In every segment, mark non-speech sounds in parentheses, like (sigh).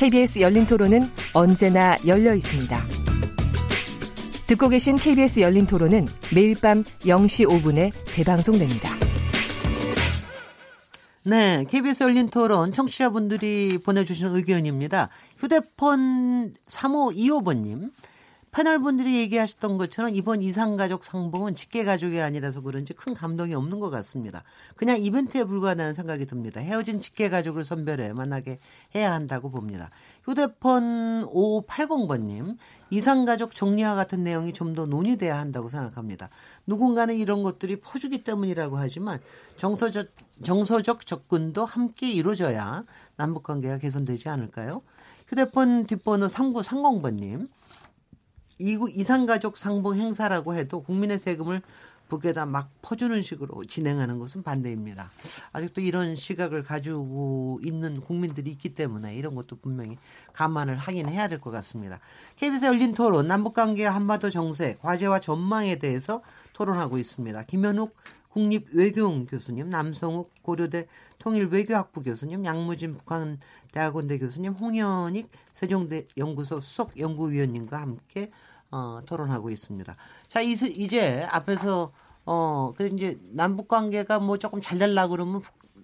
KBS 열린 토론은 언제나 열려 있습니다. 듣고 계신 KBS 열린 토론은 매일 밤 0시 5분에 재방송됩니다. 네, KBS 열린 토론 청취자분들이 보내주시는 의견입니다. 휴대폰 3525번님. 패널분들이 얘기하셨던 것처럼 이번 이상가족 상봉은 직계가족이 아니라서 그런지 큰 감동이 없는 것 같습니다. 그냥 이벤트에 불과하다는 생각이 듭니다. 헤어진 직계가족을 선별해 만나게 해야 한다고 봅니다. 휴대폰 5580번님, 이상가족 정리와 같은 내용이 좀 더 논의돼야 한다고 생각합니다. 누군가는 이런 것들이 퍼주기 때문이라고 하지만 정서적, 정서적 접근도 함께 이루어져야 남북관계가 개선되지 않을까요? 휴대폰 뒷번호 3930번님, 이상가족 상봉 행사라고 해도 국민의 세금을 북에다 막 퍼주는 식으로 진행하는 것은 반대입니다. 아직도 이런 시각을 가지고 있는 국민들이 있기 때문에 이런 것도 분명히 감안을 하긴 해야 될 것 같습니다. KBS 열린 토론 남북관계 한반도 정세 과제와 전망에 대해서 토론하고 있습니다. 김현욱 국립외교원 교수님, 남성욱 고려대 통일외교학부 교수님, 양무진 북한대학원대 교수님, 홍현익 세종대 연구소 수석 연구위원님과 함께 어, 토론하고 있습니다. 자, 이제, 이제 앞에서 어, 그 이제 남북 관계가 뭐 조금 잘 될라 그러면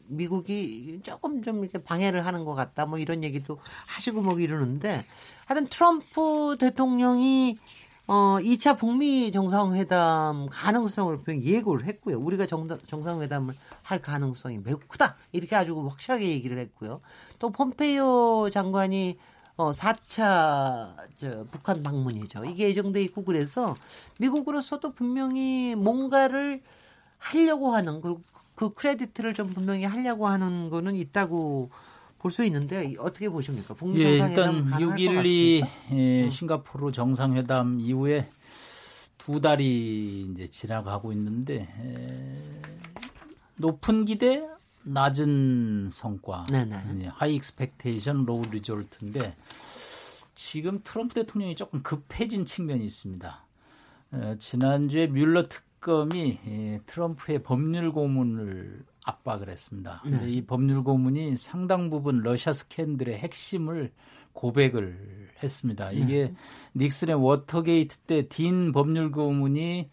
미국이 조금 좀 이렇게 방해를 하는 것 같다 뭐 이런 얘기도 하시고 뭐 이러는데 하여튼 트럼프 대통령이 어 2차 북미 정상회담 가능성을 예고를 했고요. 우리가 정, 정상회담을 할 가능성이 매우 크다. 이렇게 아주 확실하게 얘기를 했고요. 또 폼페이오 장관이 어 4차 저 북한 방문이죠. 이게 예정돼 있고 그래서 미국으로서도 분명히 뭔가를 하려고 하는 그, 그 크레디트를 좀 분명히 하려고 하는 거는 있다고 볼 수 있는데 어떻게 보십니까? 예, 일단 6.12 예, 싱가포르 정상회담 이후에 두 달이 이제 지나가고 있는데 에, 높은 기대 낮은 성과, 네네. high expectation, low result인데 지금 트럼프 대통령이 조금 급해진 측면이 있습니다. 어, 지난주에 뮬러 특검이 예, 트럼프의 법률 고문을 압박을 했습니다. 네. 이 법률 고문이 상당 부분 러시아 스캔들의 핵심을 고백을 했습니다. 이게 네. 닉슨의 워터게이트 때 딘 법률 고문이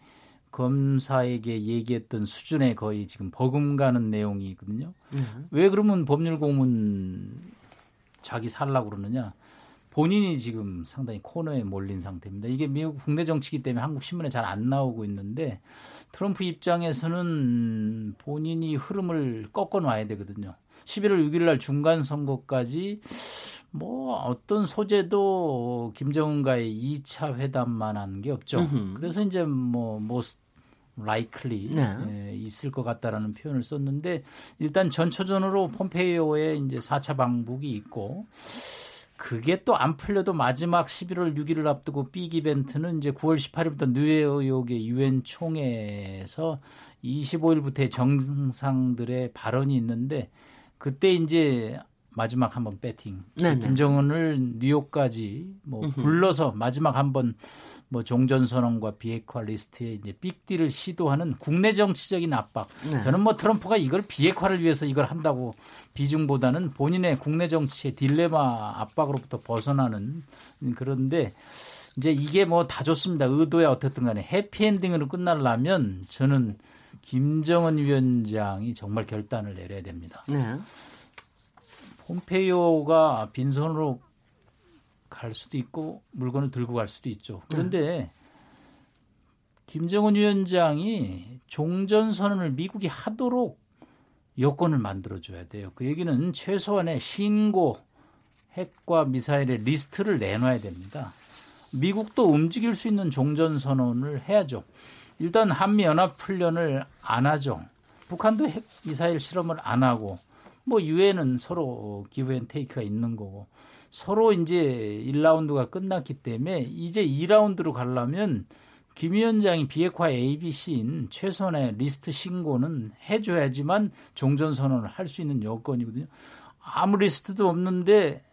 검사에게 얘기했던 수준에 거의 지금 버금가는 내용이거든요. 음. 왜 그러면 법률 고문 자기 살라고 그러느냐? 본인이 지금 상당히 코너에 몰린 상태입니다. 이게 미국 국내 정치기 때문에 한국 신문에 잘 안 나오고 있는데 트럼프 입장에서는 본인이 흐름을 꺾어 놔야 되거든요. 11월 6일 날 중간 선거까지 뭐 어떤 소재도 김정은과의 2차 회담만 한 게 없죠. 으흠. 그래서 이제 뭐 likely 네. 예, 있을 것 같다라는 표현을 썼는데 일단 전초전으로 폼페이오의 이제 4차 방북이 있고 그게 또 안 풀려도 마지막 11월 6일을 앞두고 big 이벤트는 이제 9월 18일부터 뉴욕의 유엔 총회에서 25일부터의 정상들의 발언이 있는데 그때 이제 마지막 한번 베팅 네네. 김정은을 뉴욕까지 뭐 불러서 마지막 한번 뭐 종전선언과 비핵화 리스트에 이제 빅딜을 시도하는 국내 정치적인 압박. 네. 저는 뭐 트럼프가 이걸 비핵화를 위해서 이걸 한다고 비중보다는 본인의 국내 정치의 딜레마 압박으로부터 벗어나는 그런데 이제 이게 뭐 다 좋습니다. 의도야 어떻든 간에 해피엔딩으로 끝나려면 저는 김정은 위원장이 정말 결단을 내려야 됩니다. 네. 폼페이오가 빈손으로 갈 수도 있고 물건을 들고 갈 수도 있죠. 그런데 네. 김정은 위원장이 종전 선언을 미국이 하도록 여건을 만들어 줘야 돼요. 그 얘기는 최소한의 신고 핵과 미사일의 리스트를 내놔야 됩니다. 미국도 움직일 수 있는 종전 선언을 해야죠. 일단 한미 연합 훈련을 안 하죠. 북한도 핵 미사일 실험을 안 하고 뭐 유엔은 서로 give and take가 있는 거고 서로 이제 1라운드가 끝났기 때문에 이제 2라운드로 가려면 김 위원장이 비핵화 ABC인 최선의 리스트 신고는 해줘야지만 종전선언을 할 수 있는 여건이거든요. 아무 리스트도 없는데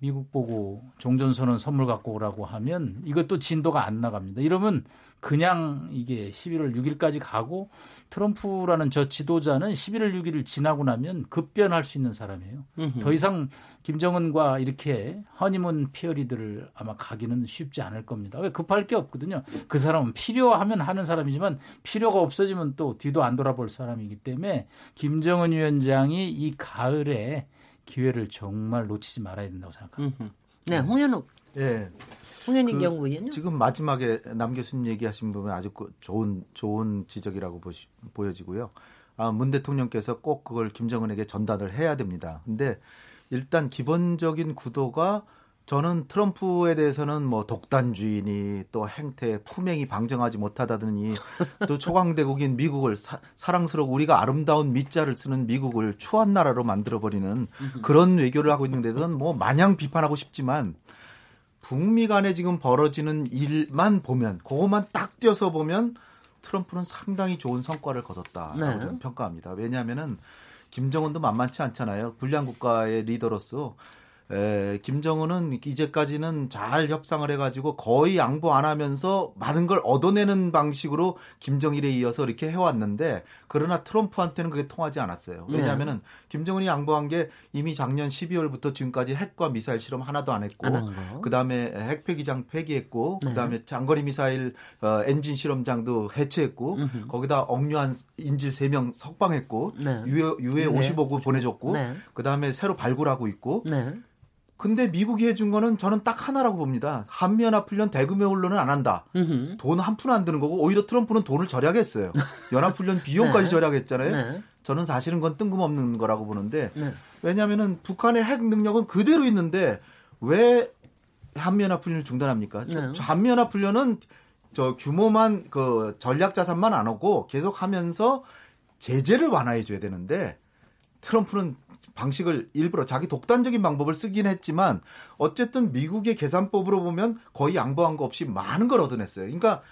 미국 보고 종전선언 선물 갖고 오라고 하면 이것도 진도가 안 나갑니다. 이러면 그냥 이게 11월 6일까지 가고 트럼프라는 저 지도자는 11월 6일을 지나고 나면 급변할 수 있는 사람이에요. 더 이상 김정은과 이렇게 허니문 피어리들을 아마 가기는 쉽지 않을 겁니다. 왜 급할 게 없거든요. 그 사람은 필요하면 하는 사람이지만 필요가 없어지면 또 뒤도 안 돌아볼 사람이기 때문에 김정은 위원장이 이 가을에 기회를 정말 놓치지 말아야 된다고 생각합니다. 음흠. 네, 홍현욱. 예. 홍현익 그 연구위원요. 지금 마지막에 남 교수님 얘기하신 부분 아주 그 좋은 좋은 지적이라고 보시, 보여지고요. 아, 문 대통령께서 꼭 그걸 김정은에게 전달을 해야 됩니다. 근데 일단 기본적인 구도가 저는 트럼프에 대해서는 뭐 독단주의니 또 행태 품행이 방정하지 못하다더니 또 초강대국인 미국을 사, 랑스럽고 우리가 아름다운 밑자를 쓰는 미국을 추한 나라로 만들어버리는 그런 외교를 하고 있는 데는 뭐 마냥 비판하고 싶지만 북미 간에 지금 벌어지는 일만 보면 그것만 딱 띄어서 보면 트럼프는 상당히 좋은 성과를 거뒀다라고 네. 저는 평가합니다. 왜냐하면은 김정은도 만만치 않잖아요. 불량 국가의 리더로서 에, 김정은은 이제까지는 잘 협상을 해가지고 거의 양보 안 하면서 많은 걸 얻어내는 방식으로 김정일에 이어서 이렇게 해왔는데 그러나 트럼프한테는 그게 통하지 않았어요. 네. 왜냐하면은 네. 김정은이 양보한 게 이미 작년 12월부터 지금까지 핵과 미사일 실험 하나도 안 했고 그 다음에 핵 폐기장 폐기했고 네. 그 다음에 장거리 미사일 어, 엔진 실험장도 해체했고 음흠. 거기다 억류한 인질 3명 석방했고 네. 유해, 유해 네. 55구 보내줬고 네. 그 다음에 새로 발굴하고 있고 네. 근데 미국이 해준 거는 저는 딱 하나라고 봅니다. 한미연합훈련 대규모 훈련은 안 한다. 돈 한 푼 안 드는 거고 오히려 트럼프는 돈을 절약했어요. 연합훈련 비용까지 (laughs) 네. 절약했잖아요. 네. 저는 사실은 그건 뜬금없는 거라고 보는데 네. 왜냐하면은 북한의 핵 능력은 그대로 있는데 왜 한미연합훈련을 중단합니까? 네. 한미연합훈련은 저 규모만 그 전략 자산만 안 오고 계속 하면서 제재를 완화해 줘야 되는데 트럼프는 방식을 일부러 자기 독단적인 방법을 쓰긴 했지만 어쨌든 미국의 계산법으로 보면 거의 양보한 거 없이 많은 걸 얻어냈어요. 그러니까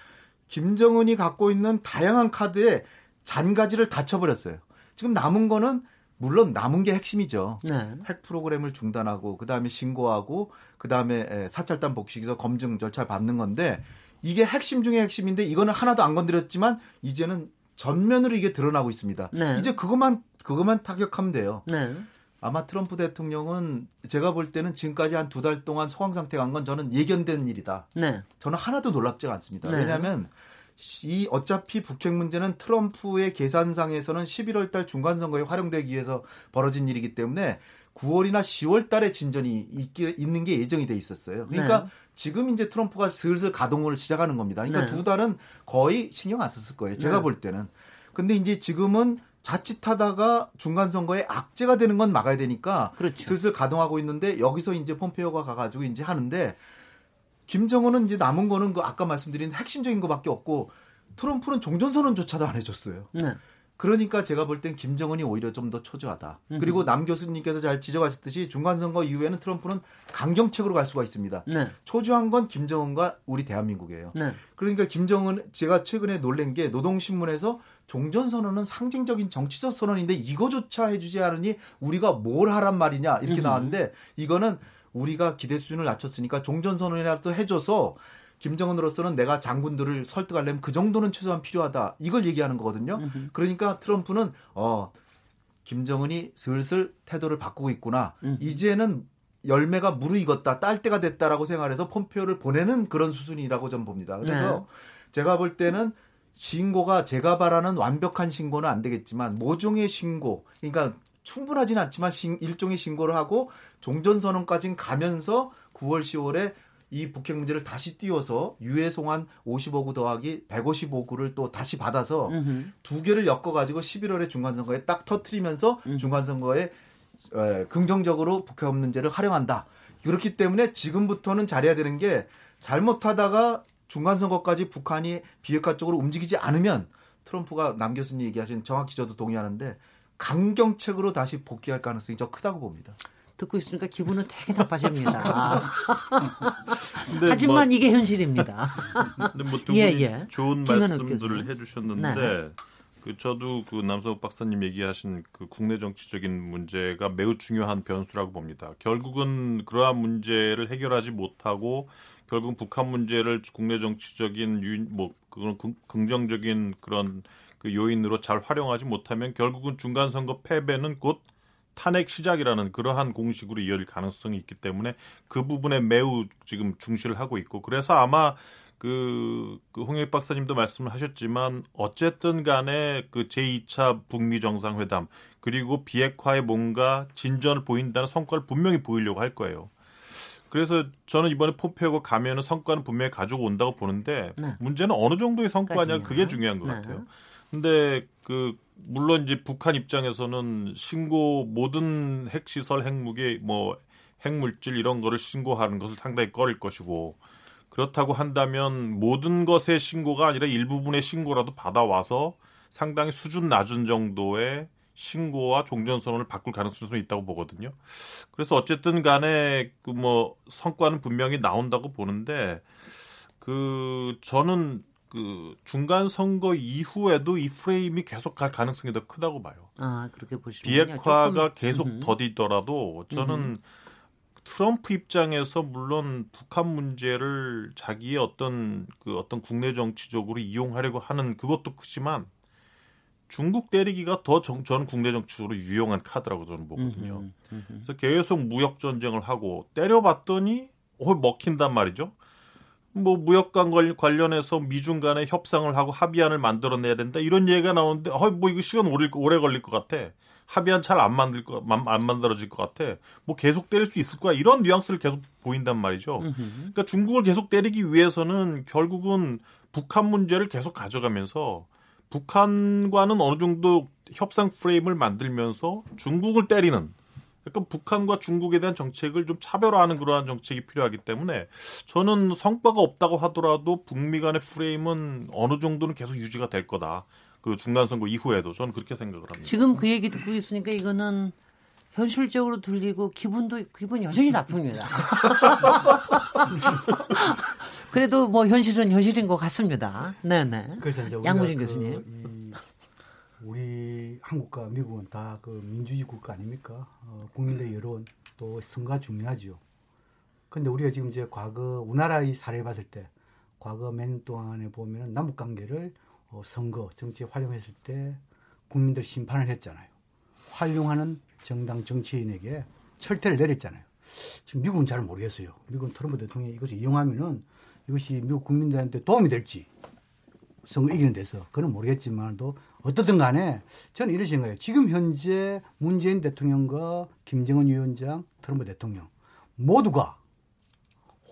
김정은이 갖고 있는 다양한 카드에 잔가지를 닫혀버렸어요. 지금 남은 거는 물론 남은 게 핵심이죠. 네. 핵 프로그램을 중단하고 그다음에 신고하고 그다음에 사찰단 복식에서 검증 절차 받는 건데 이게 핵심 중에 핵심인데 이거는 하나도 안 건드렸지만 이제는 전면으로 이게 드러나고 있습니다. 네. 이제 그것만 그것만 타격하면 돼요. 네. 아마 트럼프 대통령은 제가 볼 때는 지금까지 한 두 달 동안 소강 상태 간건 저는 예견된 일이다. 네. 저는 하나도 놀랍지가 않습니다. 네. 왜냐하면 이 어차피 북핵 문제는 트럼프의 계산상에서는 11월 달 중간 선거에 활용되기 위해서 벌어진 일이기 때문에 9월이나 10월 달에 진전이 있기, 있는 게 예정이 돼 있었어요. 그러니까 네. 지금 이제 트럼프가 슬슬 가동을 시작하는 겁니다. 그러니까 네. 두 달은 거의 신경 안 썼을 거예요. 제가 네. 볼 때는. 근데 이제 지금은 자칫하다가 중간 선거에 악재가 되는 건 막아야 되니까 그렇죠. 슬슬 가동하고 있는데 여기서 이제 폼페이오가 가가지고 이제 하는데 김정은은 이제 남은 거는 그 아까 말씀드린 핵심적인 거밖에 없고 트럼프는 종전선언조차도 안 해줬어요. 네. 그러니까 제가 볼 땐 김정은이 오히려 좀 더 초조하다. 음. 그리고 남 교수님께서 잘 지적하셨듯이 중간 선거 이후에는 트럼프는 강경책으로 갈 수가 있습니다. 네. 초조한 건 김정은과 우리 대한민국이에요. 네. 그러니까 김정은 제가 최근에 놀란 게 노동신문에서 종전 선언은 상징적인 정치적 선언인데 이거조차 해주지 않으니 우리가 뭘 하란 말이냐 이렇게 음. 나왔는데 이거는 우리가 기대 수준을 낮췄으니까 종전 선언이라도 해줘서 김정은으로서는 내가 장군들을 설득하려면 그 정도는 최소한 필요하다. 이걸 얘기하는 거거든요. 그러니까 트럼프는 어 김정은이 슬슬 태도를 바꾸고 있구나. 이제는 열매가 무르익었다. 딸 때가 됐다라고 생각해서 폼페오를 보내는 그런 수순이라고 좀 봅니다. 그래서 네. 제가 볼 때는 신고가 제가 바라는 완벽한 신고는 안 되겠지만 모종의 신고, 그러니까 충분하지는 않지만 일종의 신고를 하고 종전선언까지 가면서 9월, 10월에 이 북핵 문제를 다시 띄워서 유해 송환 55구 더하기 155구를 또 다시 받아서 음흠. 두 개를 엮어가지고 11월에 중간선거에 딱 터트리면서 음. 중간선거에 에, 긍정적으로 북핵 문제를 활용한다. 그렇기 때문에 지금부터는 잘해야 되는 게 잘못하다가 중간선거까지 북한이 비핵화 쪽으로 움직이지 않으면 트럼프가 남 교수님 얘기하신 정확히 저도 동의하는데 강경책으로 다시 복귀할 가능성이 더 크다고 봅니다. 듣고 있으니까 기분은 되게 나빠집니다. (laughs) 하지만 뭐, 이게 현실입니다. 근데 뭐두 (laughs) 분이 예, 예. 좋은 말씀들을 해주셨는데 네. 그 저도 그 남성욱 박사님 얘기하신 그 국내 정치적인 문제가 매우 중요한 변수라고 봅니다. 결국은 그러한 문제를 해결하지 못하고 결국 북한 문제를 국내 정치적인 유, 뭐 그런 긍정적인 그런 그 요인으로 잘 활용하지 못하면 결국은 중간 선거 패배는 곧 탄핵 시작이라는 그러한 공식으로 이어질 가능성이 있기 때문에 그 부분에 매우 지금 중시를 하고 있고 그래서 아마 그, 그 홍익 박사님도 말씀을 하셨지만 어쨌든 간에 그 제2차 북미 정상회담 그리고 비핵화에 뭔가 진전을 보인다는 성과를 분명히 보이려고 할 거예요. 그래서 저는 이번에 포페고 가면은 성과는 분명히 가지고 온다고 보는데 네. 문제는 어느 정도의 성과냐 그게 중요한 것 네. 같아요. 근데 그 물론 이제 북한 입장에서는 신고 모든 핵시설 핵무기 뭐 핵물질 이런 거를 신고하는 것을 상당히 꺼릴 것이고 그렇다고 한다면 모든 것의 신고가 아니라 일부분의 신고라도 받아와서 상당히 수준 낮은 정도의 신고와 종전선언을 바꿀 가능성이 있다고 보거든요. 그래서 어쨌든 간에 그 뭐 성과는 분명히 나온다고 보는데 그 저는 그 중간 선거 이후에도 이 프레임이 계속 갈 가능성이 더 크다고 봐요. 아 그렇게 보시면 비핵화가 조금... 계속 음. 더디더라도 저는 음. 트럼프 입장에서 물론 북한 문제를 자기의 어떤 그 어떤 국내 정치적으로 이용하려고 하는 그것도 크지만 중국 때리기가 더 정, 저는 국내 정치적으로 유용한 카드라고 저는 보거든요. 그래서 계속 무역 전쟁을 하고 때려봤더니 어 먹힌단 말이죠. 뭐 무역관 관련해서 미중 간에 협상을 하고 합의안을 만들어내야 된다 이런 얘기가 나오는데 어뭐 이거 시간 오래, 오래 걸릴 것 같아. 합의안 잘 안 만들 거 안 만들어질 것 같아. 뭐 계속 때릴 수 있을 거야. 이런 뉘앙스를 계속 보인단 말이죠. 그러니까 중국을 계속 때리기 위해서는 결국은 북한 문제를 계속 가져가면서 북한과는 어느 정도 협상 프레임을 만들면서 중국을 때리는 약간 북한과 중국에 대한 정책을 좀 차별화하는 그러한 정책이 필요하기 때문에 저는 성과가 없다고 하더라도 북미 간의 프레임은 어느 정도는 계속 유지가 될 거다. 그 중간 선거 이후에도 저는 그렇게 생각을 합니다. 지금 그 얘기 듣고 있으니까 이거는 현실적으로 들리고 기분도 기분 여전히 나쁩니다. (laughs) 그래도 뭐 현실은 현실인 것 같습니다. 네네. 이제 양무진 그 교수님. 우리 한국과 미국은 다 그 민주주의 국가 아닙니까? 어, 국민의 여론 또 선거가 중요하죠. 근데 우리가 지금 이제 과거 우리나라의 사례 봤을 때 과거 몇 년 동안에 보면은 남북 관계를 어, 선거, 정치에 활용했을 때 국민들 심판을 했잖아요. 활용하는 정당 정치인에게 철퇴를 내렸잖아요. 지금 미국은 잘 모르겠어요. 미국은 트럼프 대통령이 이것을 이용하면은 이것이 미국 국민들한테 도움이 될지 선거 이기는 데서 그건 모르겠지만도 어떻든 간에 저는 이런 생각이에요. 지금 현재 문재인 대통령과 김정은 위원장, 트럼프 대통령 모두가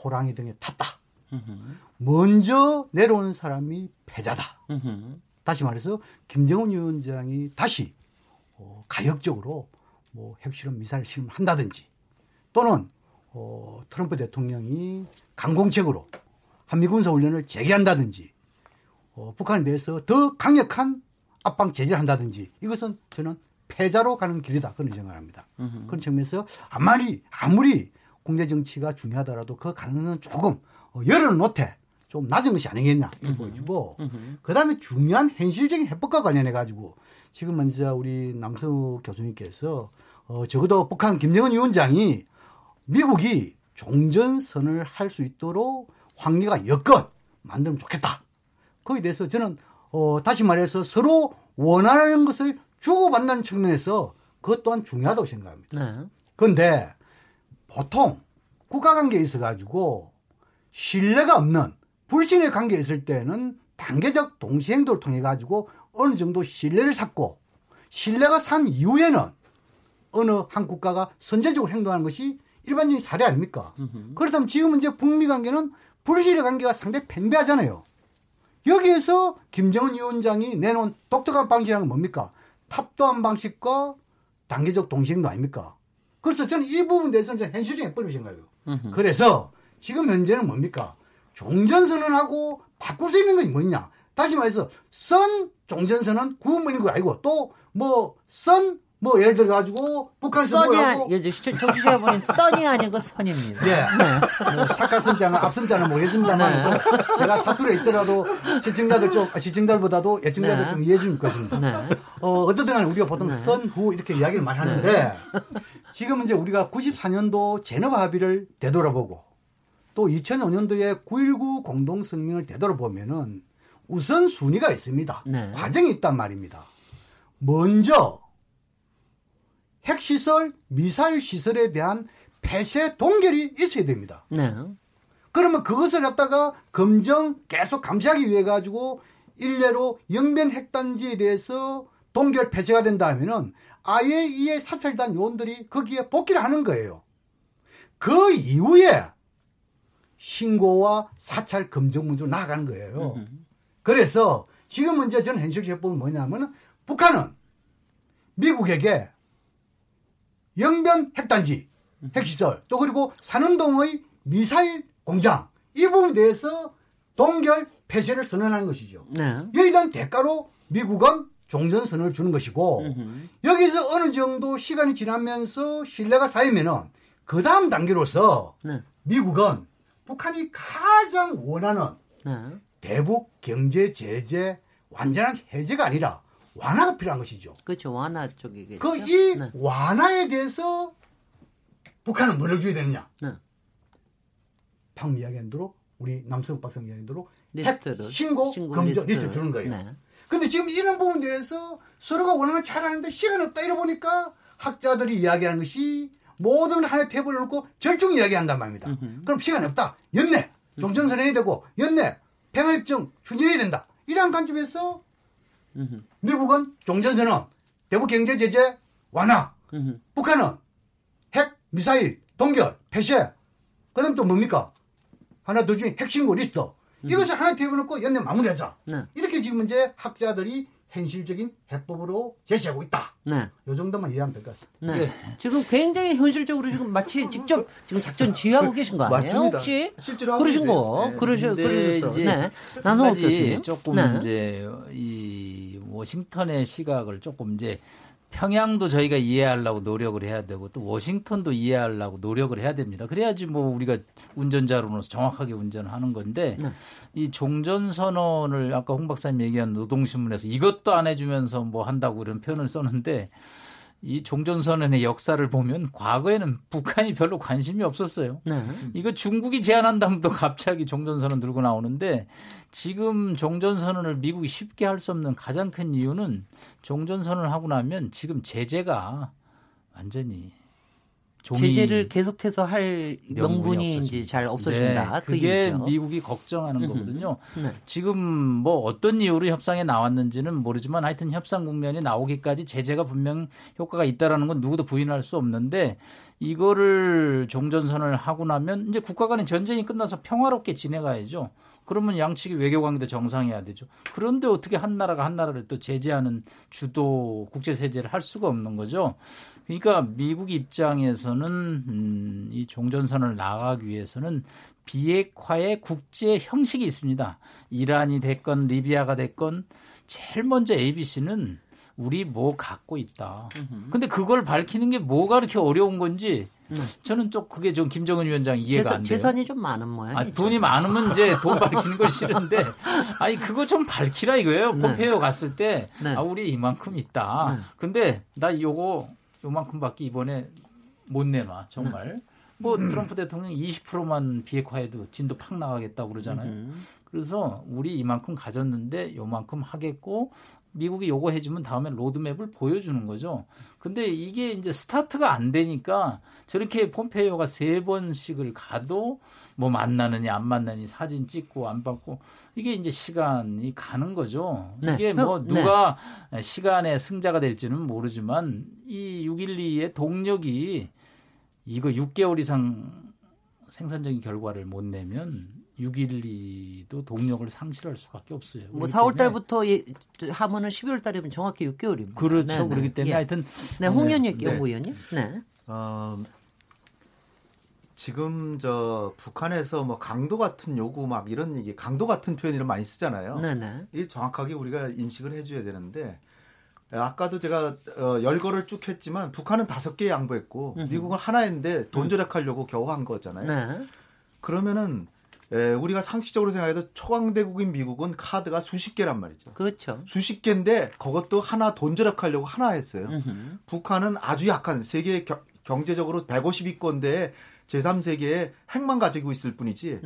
호랑이 등에 탔다. 먼저 내려오는 사람이 패자다. 다시 말해서 김정은 위원장이 다시 어, 가역적으로 뭐 핵실험 미사일 실험한다든지 또는 어, 트럼프 대통령이 강공책으로 한미 군사 훈련을 재개한다든지 어, 북한에 대해서 더 강력한 압박 제재를 한다든지 이것은 저는 패자로 가는 길이다. 그런 생각을 합니다. 그런 측면에서 아무리 아무리 국내 정치가 중요하더라도 그 가능성은 조금 어, 열어놓되 좀 낮은 것이 아니겠냐. 이렇게 보여지고 그다음에 중요한 현실적인 해법과 관련해 가지고 지금 먼저 우리 남수 교수님께서 어, 적어도 북한 김정은 위원장이 미국이 종전선을 할 수 있도록 환경가 여건 만들면 좋겠다. 거기에 대해서 저는 어, 다시 말해서 서로 원하는 것을 주고받는 측면에서 그것 또한 중요하다고 생각합니다. 네. 그런데 보통 국가 관계에 있어 가지고 신뢰가 없는 불신의 관계에 있을 때는 단계적 동시행동을 통해 가지고 어느 정도 신뢰를 쌓고 신뢰가 산 이후에는 어느 한 국가가 선제적으로 행동하는 것이 일반적인 사례 아닙니까? 으흠. 그렇다면 지금은 이제 북미 관계는 불신의 관계가 상당히 팽배하잖아요. 여기에서 김정은 위원장이 내놓은 독특한 방식이라는 건 뭡니까? 탑도한 방식과 단계적 동시행동 아닙니까? 그래서 저는 이 부분에 대해서는 현실적인 해법이 생각해요. 그래서 지금 현재는 뭡니까? 종전선언하고 바꿀 수 있는 것이 뭐냐? 다시 말해서 선 종전선언 구분문인 거 아니고 또 뭐 선 뭐 예를 들어 가지고 북한에서 써니 예, 정치자 분이 써니 아니고 선입니다. 네. 뭐 착할 선자는 앞선자는 모르겠습니다만 네. 제가 사투리에 있더라도 시청자들 쪽 시청자들보다도 예청자들 네. 좀 이해해 주는 것입니다. 네. 어, 어떻든 간에 우리가 보통 네. 선후 이렇게 이야기를 많이 하는데 네. 지금 이제 우리가 94년도 제너바 합의를 되돌아보고 또 2005년도에 9.19 공동성명을 되돌아보면은 우선 순위가 있습니다. 네. 과정이 있단 말입니다. 먼저 핵시설, 미사일 시설에 대한 폐쇄 동결이 있어야 됩니다. 네. 그러면 그것을 갖다가 검정 계속 감시하기 위해 가지고 일례로 영변 핵단지에 대해서 동결 폐쇄가 된다 하면은 아예 이에 사설단 요원들이 거기에 복귀를 하는 거예요. 그 이후에 신고와 사찰 검증 문제로 나아가는 거예요. 그래서 지금 문제 저는 현실 제법은 뭐냐면은 북한은 미국에게 영변 핵단지, 핵시설, 또 그리고 산운동의 미사일 공장, 이 부분에 대해서 동결 폐쇄를 선언한 것이죠. 네. 여기에 대한 대가로 미국은 종전 선언을 주는 것이고, 으흠. 여기서 어느 정도 시간이 지나면서 신뢰가 쌓이면은, 그 다음 단계로서 네. 미국은 북한이 가장 원하는 네. 대북 경제 제재 완전한 해제가 아니라 완화가 필요한 것이죠. 그렇죠. 완화 쪽이겠죠. 그이 네. 완화에 대해서 북한은 뭐를 줘야 되느냐? 네. 방금 이야기한 대로 우리 남성욱 박사님 이야기한 대로 리스트를, 신고, 신고 검증 리스트. 를 주는 거예요. 네. 근데 지금 이런 부분에 대해서 서로가 원하는 잘하는데 시간이 없다 이러보니까 학자들이 이야기하는 것이 모든 하나의 테이블을 놓고 절충 이야기한단 말입니다. 으흠. 그럼 시간이 없다. 연내 종전선언이 되고 연내 평화협정 추진해야 된다. 이러한 관점에서 미국은 종전선언, 대북 경제 제재 완화, 북한은 핵, 미사일, 동결, 폐쇄, 그 다음 또 뭡니까? 하나 더 중에 핵신고 리스트. 이것을 하나 대입해놓고 연내 마무리하자. 네. 이렇게 지금 이제 학자들이 현실적인 해법으로 제시하고 있다. 네. 요 정도만 이해하면 될 것 같습니다. 네. 네. 지금 굉장히 현실적으로 지금 마치 직접 지금 작전 지휘하고 계신 거 아니에요? 맞습니다. 혹시 실제로 그러신 거 네. 그러셔 그러셨어. 네. 남성욱 교수님 조금 네. 이제 이 워싱턴의 시각을 조금 이제 평양도 저희가 이해하려고 노력을 해야 되고 또 워싱턴도 이해하려고 노력을 해야 됩니다. 그래야지 뭐 우리가 운전자로서 정확하게 운전하는 건데 네. 이 종전 선언을 아까 홍 박사님 얘기한 노동신문에서 이것도 안 해주면서 뭐 한다고 이런 표현을 썼는데 이 종전선언의 역사를 보면 과거에는 북한이 별로 관심이 없었어요. 네. 이거 중국이 제안한다면 또 갑자기 종전선언 들고 나오는데 지금 종전선언을 미국이 쉽게 할 수 없는 가장 큰 이유는 종전선언을 하고 나면 지금 제재가 완전히 제재를 계속해서 할 명분이 이제 잘 없어진다. 네, 그 그게 그 미국이 걱정하는 거거든요. (laughs) 네. 지금 뭐 어떤 이유로 협상에 나왔는지는 모르지만 하여튼 협상 국면이 나오기까지 제재가 분명 효과가 있다라는 건 누구도 부인할 수 없는데 이거를 종전선을 하고 나면 이제 국가 간의 전쟁이 끝나서 평화롭게 지내가야죠. 그러면 양측이 외교 관계도 정상해야 되죠. 그런데 어떻게 한 나라가 한 나라를 또 제재하는 주도 국제 세제를 할 수가 없는 거죠. 그러니까 미국 입장에서는 음, 이 종전선을 나가기 위해서는 비핵화의 국제 형식이 있습니다. 이란이 됐건 리비아가 됐건 제일 먼저 ABC는 우리 뭐 갖고 있다. 근데 그걸 밝히는 게 뭐가 그렇게 어려운 건지 네. 저는 좀 그게 좀 김정은 위원장 이해가 재산, 안 돼요. 재산이 좀 많은 모양이죠. 아, 돈이 많으면 이제 돈 밝히는 걸 싫은데 아니 그거 좀 밝히라 이거예요. 네. 폼페이오 갔을 때 네. 아, 우리 이만큼 있다. 네. 근데 나 요거 요만큼밖에 이번에 못 내놔 정말. 네. 뭐 트럼프 대통령 20%만 비핵화해도 진도 팍 나가겠다고 그러잖아요. 음. 그래서 우리 이만큼 가졌는데 요만큼 하겠고 미국이 요거 해주면 다음에 로드맵을 보여주는 거죠. 근데 이게 이제 스타트가 안 되니까 저렇게 폼페이오가 세 번씩을 가도 뭐 만나느니 안 만나니 사진 찍고 안 받고 이게 이제 시간이 가는 거죠. 네. 이게 뭐 네. 누가 네. 시간의 승자가 될지는 모르지만 이 612의 동력이 이거 6개월 이상 생산적인 결과를 못 내면 612도 동력을 상실할 수밖에 없어요. 뭐 4월 달부터 예, 하면은 12월 달이면 정확히 6개월입니다. 그렇죠. 네, 네. 그렇기 때문에 예. 하여튼 네, 홍현희 네. 연구위원님. 네. 어, 지금 저 북한에서 뭐 강도 같은 요구 막 이런 얘기, 강도 같은 표현을 많이 쓰잖아요. 네네. 이 정확하게 우리가 인식을 해줘야 되는데 예, 아까도 제가 어, 열거를 쭉 했지만 북한은 다섯 개 양보했고 미국은 하나인데 돈 절약하려고 겨우 한 거잖아요. 네. 그러면은 에, 우리가 상식적으로 생각해도 초강대국인 미국은 카드가 수십 개란 말이죠. 그렇죠. 수십 개인데 그것도 하나 돈 절약하려고 하나 했어요. 으흠. 북한은 아주 약한 세계 겨, 경제적으로 150위권대 제3세계에 핵만 가지고 있을 뿐이지.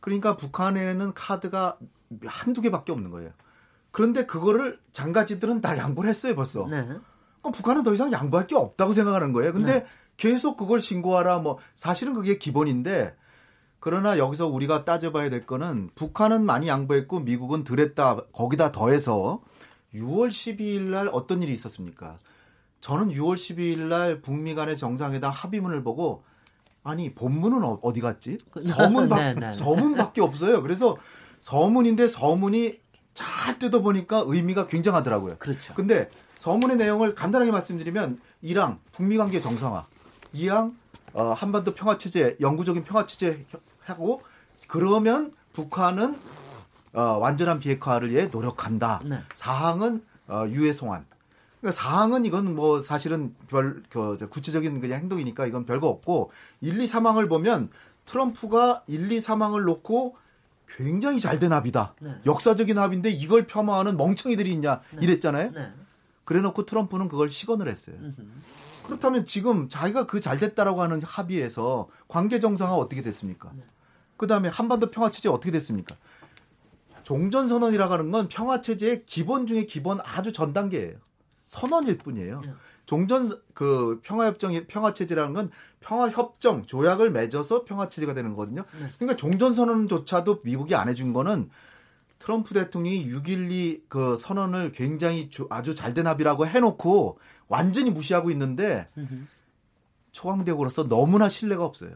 그러니까 북한에는 카드가 한두 개밖에 없는 거예요. 그런데 그거를 장가지들은 다 양보를 했어요, 벌써. 네. 그럼 북한은 더 이상 양보할 게 없다고 생각하는 거예요. 근데 네. 계속 그걸 신고하라 뭐 사실은 그게 기본인데 그러나 여기서 우리가 따져봐야 될 거는 북한은 많이 양보했고 미국은 덜 했다. 거기다 더해서 6월 12일 날 어떤 일이 있었습니까? 저는 6월 12일 날 북미 간의 정상회담 합의문을 보고 아니 본문은 어, 어디 갔지? 그, (laughs) 서문밖 네, 네, 네. 서문밖에 없어요. 그래서 서문인데 서문이 잘 뜯어보니까 의미가 굉장하더라고요. 그렇죠. 근데 서문의 내용을 간단하게 말씀드리면 1항 북미 관계 정상화, 2항 어, 한반도 평화 체제, 영구적인 평화 체제 하고 그러면 북한은 어, 완전한 비핵화를 위해 노력한다. 네. 사항은 어, 유해 송환. 그러니까 사항은 이건 뭐 사실은 별 그, 구체적인 그냥 행동이니까 이건 별거 없고 1, 2, 3항을 보면 트럼프가 1, 2, 3항을 놓고 굉장히 잘된 합의다. 네. 역사적인 합의인데 이걸 폄하하는 멍청이들이 있냐 네. 이랬잖아요. 네. 그래놓고 트럼프는 그걸 시건을 했어요. 그렇다면 지금 자기가 그 잘 됐다라고 하는 합의에서 관계 정상화 어떻게 됐습니까? 네. 그 다음에 한반도 평화 체제 어떻게 됐습니까? 종전 선언이라고 하는 건 평화 체제의 기본 중에 기본 아주 전 단계예요. 선언일 뿐이에요. 네. 종전 그 평화 협정 평화 체제라는 건 평화 협정 조약을 맺어서 평화 체제가 되는 거거든요. 네. 그러니까 종전 선언조차도 미국이 안 해준 거는 트럼프 대통령이 6.12 그 선언을 굉장히 아주 잘된 합의라고 해놓고 완전히 무시하고 있는데 초강대국으로서 너무나 신뢰가 없어요.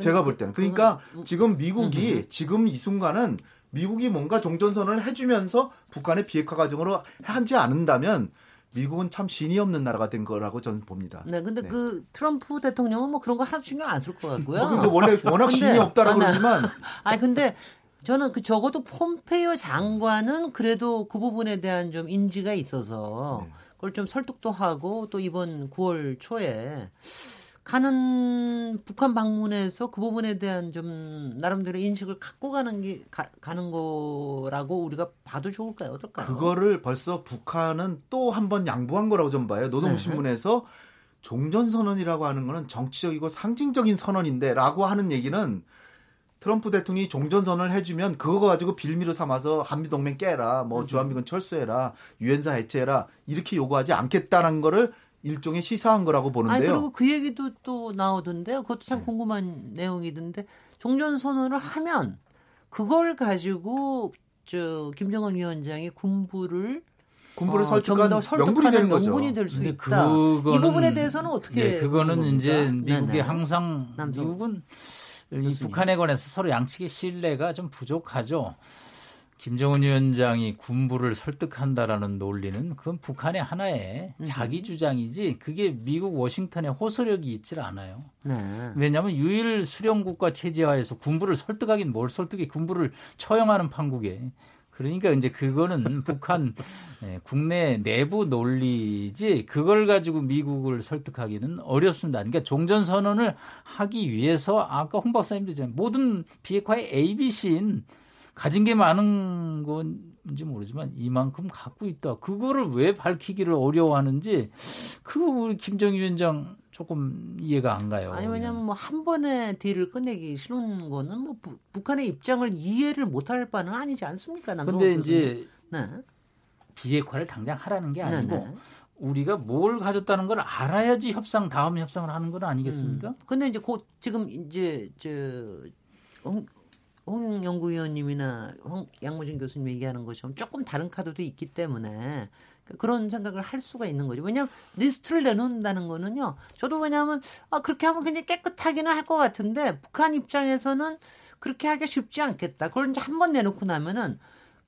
제가 볼 때는. 그러니까 음, 음. 지금 미국이 지금 이 순간은 미국이 뭔가 종전 선언을 해주면서 북한의 비핵화 과정으로 하지 않는다면 미국은 참 신이 없는 나라가 된 거라고 저는 봅니다. 네, 근데 네. 그 트럼프 대통령은 뭐 그런 거 하나도 신경 안 쓸 것 같고요. 어, 원래 워낙 신이 없다라고 그러지만. 아니 근데 저는 그 적어도 폼페이오 장관은 그래도 그 부분에 대한 좀 인지가 있어서 네. 그걸 좀 설득도 하고 또 이번 9월 초에 가는 북한 방문에서 그 부분에 대한 좀 나름대로 인식을 갖고 가는 게 가, 는 거라고 우리가 봐도 좋을까요? 어떨까요? 그거를 벌써 북한은 또 한 번 양보한 거라고 좀 봐요. 노동신문에서 네. 종전선언이라고 하는 거는 정치적이고 상징적인 선언인데 라고 하는 얘기는 트럼프 대통령이 종전선언을 해주면 그거 가지고 빌미로 삼아서 한미동맹 깨라, 뭐 음. 주한미군 철수해라, 유엔사 해체해라 이렇게 요구하지 않겠다는 거를 일종의 시사한 거라고 보는데요. 아니, 그리고 그 얘기도 또 나오던데요. 그것도 참 네. 궁금한 내용이던데 종전 선언을 하면 그걸 가지고 저 김정은 위원장이 군부를 군부를 어, 설득한 명분이 되는 거죠. 명분이 될 수 있다. 그거는, 이 부분에 대해서는 어떻게? 네, 그거는 이제 미국이 네네. 항상 남성. 미국은 이 북한에 관해서 서로 양측의 신뢰가 좀 부족하죠. 김정은 위원장이 군부를 설득한다라는 논리는 그건 북한의 하나의 자기 주장이지 그게 미국 워싱턴의 호소력이 있질 않아요. 네. 왜냐하면 유일 수령국가 체제화에서 군부를 설득하긴 뭘 설득해 군부를 처형하는 판국에 그러니까 이제 그거는 (laughs) 북한 네, 국내 내부 논리지 그걸 가지고 미국을 설득하기는 어렵습니다. 그러니까 종전 선언을 하기 위해서 아까 홍 박사님도. 모든 비핵화의 ABC인 가진 게 많은 건지 모르지만 이만큼 갖고 있다. 그거를 왜 밝히기를 어려워하는지 그 우리 김정희 위원장 조금 이해가 안 가요. 아니 왜냐면 뭐 한 번에 딜을 끝내기 싫은 거는 뭐 부, 북한의 입장을 이해를 못할 바는 아니지 않습니까? 근데 이제 네. 비핵화를 당장 하라는 게 아니고 네네. 네. 우리가 뭘 가졌다는 걸 알아야지 협상 다음 협상을 하는 건 아니겠습니까? 음. 근데 이제 곧 지금 이제 저 홍 연구위원님이나 홍 양무진 교수님 얘기하는 것처럼 조금 다른 카드도 있기 때문에 그런 생각을 할 수가 있는 거죠. 왜냐하면 리스트를 내놓는다는 거는요. 저도 왜냐하면 아 그렇게 하면 굉장히 깨끗하기는 할 것 같은데 북한 입장에서는 그렇게 하기 쉽지 않겠다. 그걸 이제 한 번 내놓고 나면은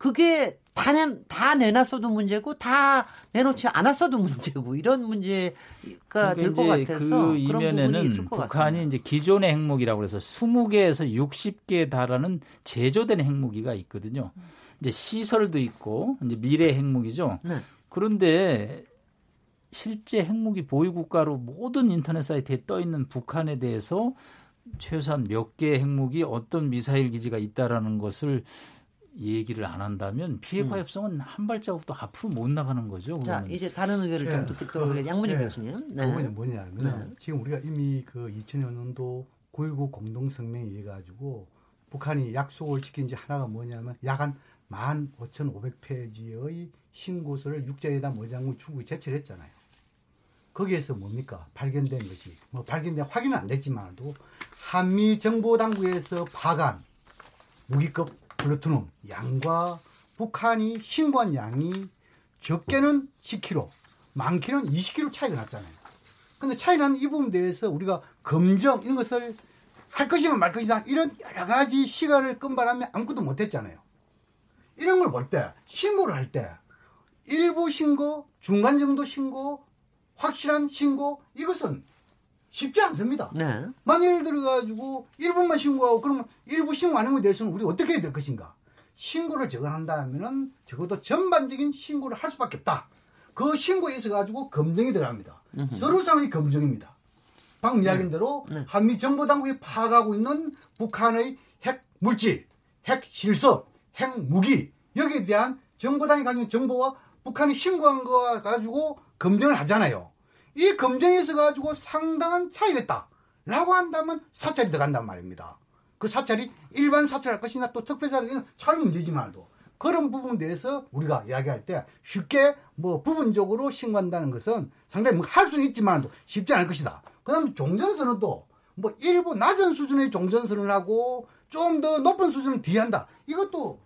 그게 다, 내, 다 내놨어도 문제고 다 내놓지 않았어도 문제고 이런 문제가 될 것 같아서 그 이면에는 북한이 이제 기존의 핵무기라고 해서 20개에서 60개에 달하는 제조된 핵무기가 있거든요. 이제 시설도 있고 이제 미래 핵무기죠. 네. 그런데 실제 핵무기 보유 국가로 모든 인터넷 사이트에 떠 있는 북한에 대해서 최소한 몇 개의 핵무기 어떤 미사일 기지가 있다라는 것을 얘기를 안 한다면 비핵화 음. 협상은 한 발자국도 앞으로 못 나가는 거죠. 그러면. 자 이제 다른 의견을 네, 좀 듣도록 그, 양문희 네, 교수님. 네. 그건 뭐냐면 네. 지금 우리가 이미 그 2000년도 9.19 공동성명에 의해 가지고 북한이 약속을 지킨 지 하나가 뭐냐면 약한 15,500페이지의 신고서를 육자회담 의장국 중국에 제출 했잖아요. 거기에서 뭡니까? 발견된 것이 뭐 발견된 확인은 안 됐지만도 한미 정보 당국에서 파간 무기급 플루토늄 양과 북한이 신고한 양이 적게는 10kg, 많게는 20kg 차이가 났잖아요. 근데 차이 나는 이 부분에 대해서 우리가 검정 이런 것을 할 것이면 말 것이다 이런 여러 가지 시간을 끈바람에 아무것도 못했잖아요. 이런 걸 볼 때 신고를 할 때 일부 신고, 중간 정도 신고, 확실한 신고 이것은 쉽지 않습니다. 네. 만약 예를 들어가지고 일부만 신고하고 그러면 일부 신고하는 것에 대해서는 우리 어떻게 해야 될 것인가? 신고를 적어한다면은 적어도 전반적인 신고를 할 수밖에 없다. 그 신고에 있어 가지고 검증이 들어갑니다. 음흠. 서로 상의 검증입니다. 방금 네. 이야기한 대로 네. 한미 정보 당국이 파악하고 있는 북한의 핵 물질, 핵 실습, 핵 무기 여기에 대한 정보당이 가진 정보와 북한이 신고한 거 가지고 검증을 하잖아요. 이 검증에서 가지고 상당한 차이가 있다. 라고 한다면 사찰이 들어간단 말입니다. 그 사찰이 일반 사찰할 것이나 또 특별 사찰은 잘 문제지만도 그런 부분에 대해서 우리가 이야기할 때 쉽게 뭐 부분적으로 신고한다는 것은 상당히 뭐 할 수는 있지만도 쉽지 않을 것이다. 그 다음에 종전선언도 뭐 일부 낮은 수준의 종전선언을 하고 좀 더 높은 수준을 뒤에 한다. 이것도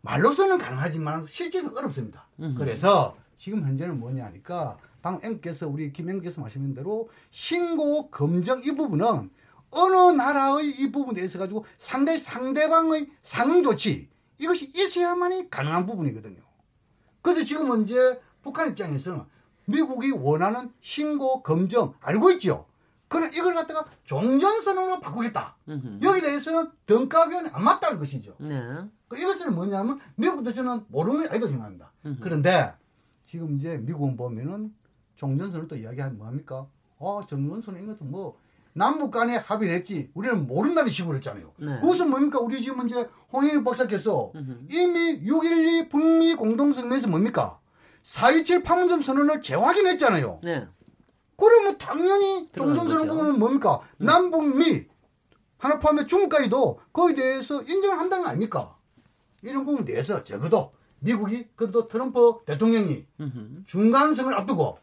말로서는 가능하지만 실제는 어렵습니다. 그래서 지금 현재는 뭐냐 하니까 방 M께서 우리 김영께서 말씀하신 대로 신고 검증 이 부분은 어느 나라의 이 부분에 대해서 가지고 상대 상대방의 상응 조치 이것이 있어야만이 가능한 부분이거든요. 그래서 지금 현재 북한 입장에서는 미국이 원하는 신고 검증 알고 있죠. 그러나 이걸 갖다가 종전선언으로 바꾸겠다. 여기 대해서는 등가변이 안 맞다는 것이죠. 네. 그 이것은 뭐냐면 미국도 저는 모르는 게 아니다고 생각합니다. 그런데 지금 이제 미국은 보면은 종전선을 또 이야기하면 뭐합니까? 어, 종전선은 이것도 뭐, 남북 간에 합의를 했지, 우리는 모른다는 식으로 했잖아요. 네. 그것은 뭡니까? 우리 지금 이제 홍영일 박사께서 이미 6.12 북미 공동성명에서 뭡니까? 4.27 판문점 선언을 재확인했잖아요. 네. 그러면 당연히 종전선언 부분은 뭡니까? 네. 남북미, 하나 포함해 중국까지도 거기에 대해서 인정을 한다는 거 아닙니까? 이런 부분에 대해서 적어도 미국이 그래도 트럼프 대통령이 중간선을 앞두고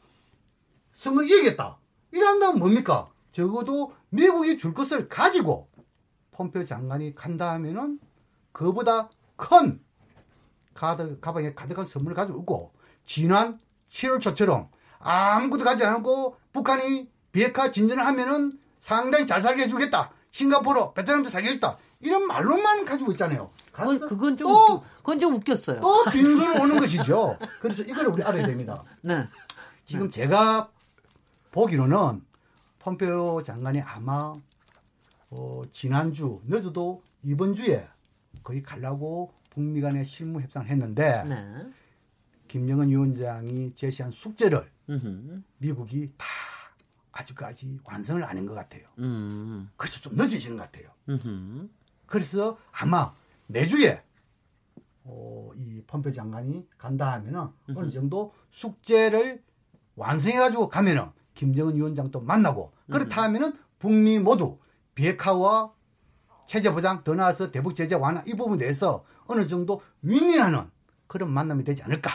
선거 이기겠다. 이런다면 뭡니까? 적어도 미국이 줄 것을 가지고 폼페오 장관이 간다 하면은 그보다 큰 가드, 가방에 가득한 선물을 가지고 오고 지난 7월 초처럼 아무것도 가지 않고 북한이 비핵화 진전을 하면은 상당히 잘 살게 해주겠다. 싱가포르, 베트남도 살게 해줬다. 이런 말로만 가지고 있잖아요. 그건, 그건 좀, 또, 그건 좀 웃겼어요. 또 빈손 오는 것이죠. 그래서 이걸 우리 알아야 됩니다. (laughs) 네. 지금 네. 제가 보기로는 폼페오 장관이 아마 어, 지난주 늦어도 이번 주에 거의 갈라고 북미 간의 실무 협상을 했는데 네. 김정은 위원장이 제시한 숙제를 음흠. 미국이 다 아직까지 완성을 안 한 것 같아요. 음. 그래서 좀 늦어지는 것 같아요. 음흠. 그래서 아마 내주에 어, 이 펌페 장관이 간다 하면은 음흠. 어느 정도 숙제를 완성해가지고 가면은 김정은 위원장도 만나고 그렇다 음. 하면은 북미 모두 비핵화와 체제 보장 더 나아서 대북 제재 완화 이 부분에 대해서 어느 정도 윈윈하는 그런 만남이 되지 않을까.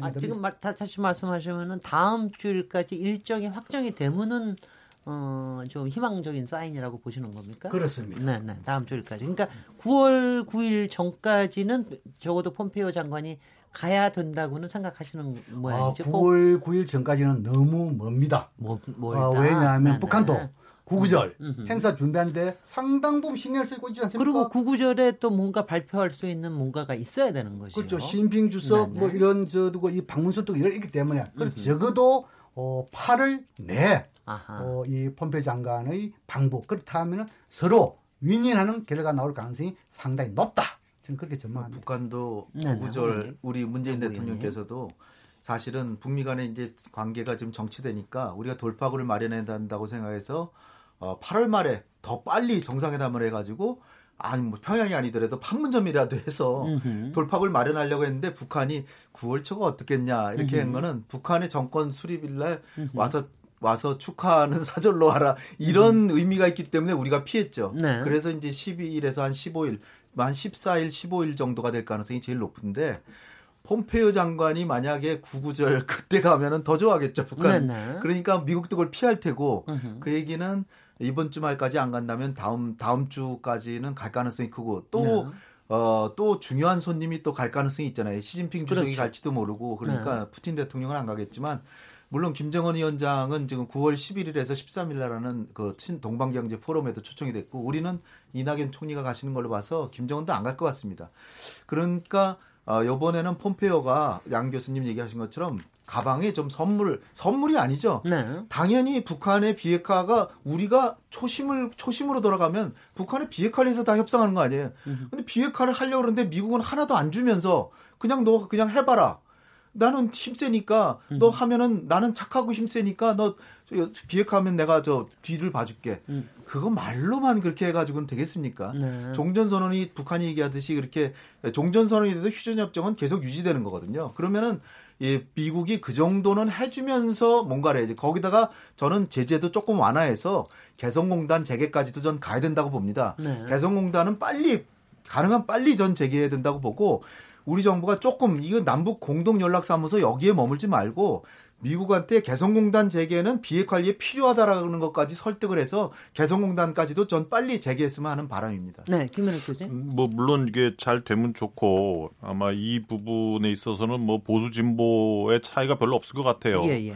아, 지금 말, 다, 다시 말씀하시면은 다음 주일까지 일정이 확정이 되면은 어, 좀 희망적인 사인이라고 보시는 겁니까? 그렇습니다. 네, 네. 다음 주일까지. 그러니까 9월 9일 전까지는 적어도 폼페이오 장관이 가야 된다고는 생각하시는 모양이죠. 아, 9월 9일 전까지는 너무 멉니다. 뭐, 아, 왜냐하면 네, 네, 북한도 네. 구구절 음, 행사 준비하는데 상당 부분 신경을 쓰고 있지 않습니까? 그리고 구구절에 또 뭔가 발표할 수 있는 뭔가가 있어야 되는 것이죠. 그렇죠. 신빙 주석 뭐 이런 저도 이 방문설도 이런 있기 때문에 그래서 적어도 어 8월 내 어, 이 폼페 장관의 방북 그렇다면 서로 윈윈하는 결과가 나올 가능성이 상당히 높다. 저는 그렇게 전망합니다. 북한도 네, 네 구구절 우리 문재인 대통령께서도 사실은 북미 간의 이제 관계가 좀 정치되니까 우리가 돌파구를 마련해야 한다고 생각해서 어 8월 말에 더 빨리 정상회담을 해가지고 아니 뭐 평양이 아니더라도 판문점이라도 해서 음흠. 돌파구를 마련하려고 했는데 북한이 9월 초가 어떻겠냐 이렇게 음흠. 한 거는 북한의 정권 수립일 날 와서 와서 축하하는 (laughs) 사절로 와라 이런 음. 의미가 있기 때문에 우리가 피했죠. 네. 그래서 이제 12일에서 한 15일, 한 14일, 15일 정도가 될 가능성이 제일 높은데 폼페이오 장관이 만약에 구구절 (laughs) 그때 가면은 더 좋아하겠죠 북한. 네네. 그러니까 미국도 그걸 피할 테고 으흠. 그 얘기는 이번 주말까지 안 간다면 다음 다음 주까지는 갈 가능성이 크고 또 네. 어, 또 중요한 손님이 또 갈 가능성이 있잖아요. 시진핑 주석이 그렇죠. 갈지도 모르고 그러니까 네. 푸틴 대통령은 안 가겠지만 물론 김정은 위원장은 지금 9월 11일에서 13일 날하는 그 동방경제 포럼에도 초청이 됐고 우리는 이낙연 총리가 가시는 걸로 봐서 김정은도 안 갈 것 같습니다. 그러니까 어, 요번에는 폼페오가 양 교수님 얘기하신 것처럼 가방에 좀 선물 선물이 아니죠. 네. 당연히 북한의 비핵화가 우리가 초심을 초심으로 돌아가면 북한의 비핵화를 해서 다 협상하는 거 아니에요. 근데 비핵화를 하려고 그러는데 미국은 하나도 안 주면서 그냥 너 그냥 해봐라. 나는 힘세니까 너 하면은 나는 착하고 힘세니까 너 비핵화하면 내가 저 뒤를 봐줄게. 음. 그거 말로만 그렇게 해가지고는 되겠습니까? 네. 종전선언이 북한이 얘기하듯이 그렇게 종전선언이 돼도 휴전협정은 계속 유지되는 거거든요. 그러면은 이 미국이 그 정도는 해주면서 뭔가를 해야지. 거기다가 저는 제재도 조금 완화해서 개성공단 재개까지도 전 가야 된다고 봅니다. 네. 개성공단은 빨리 가능한 빨리 전 재개해야 된다고 보고 우리 정부가 조금 이거 남북 공동 연락사무소 여기에 머물지 말고 미국한테 개성공단 재개는 비핵 관리에 필요하다라는 것까지 설득을 해서 개성공단까지도 전 빨리 재개했으면 하는 바람입니다. 네, 김현욱 교수님. 음, 뭐 물론 이게 잘 되면 좋고 아마 이 부분에 있어서는 뭐 보수 진보의 차이가 별로 없을 것 같아요. 예, 예.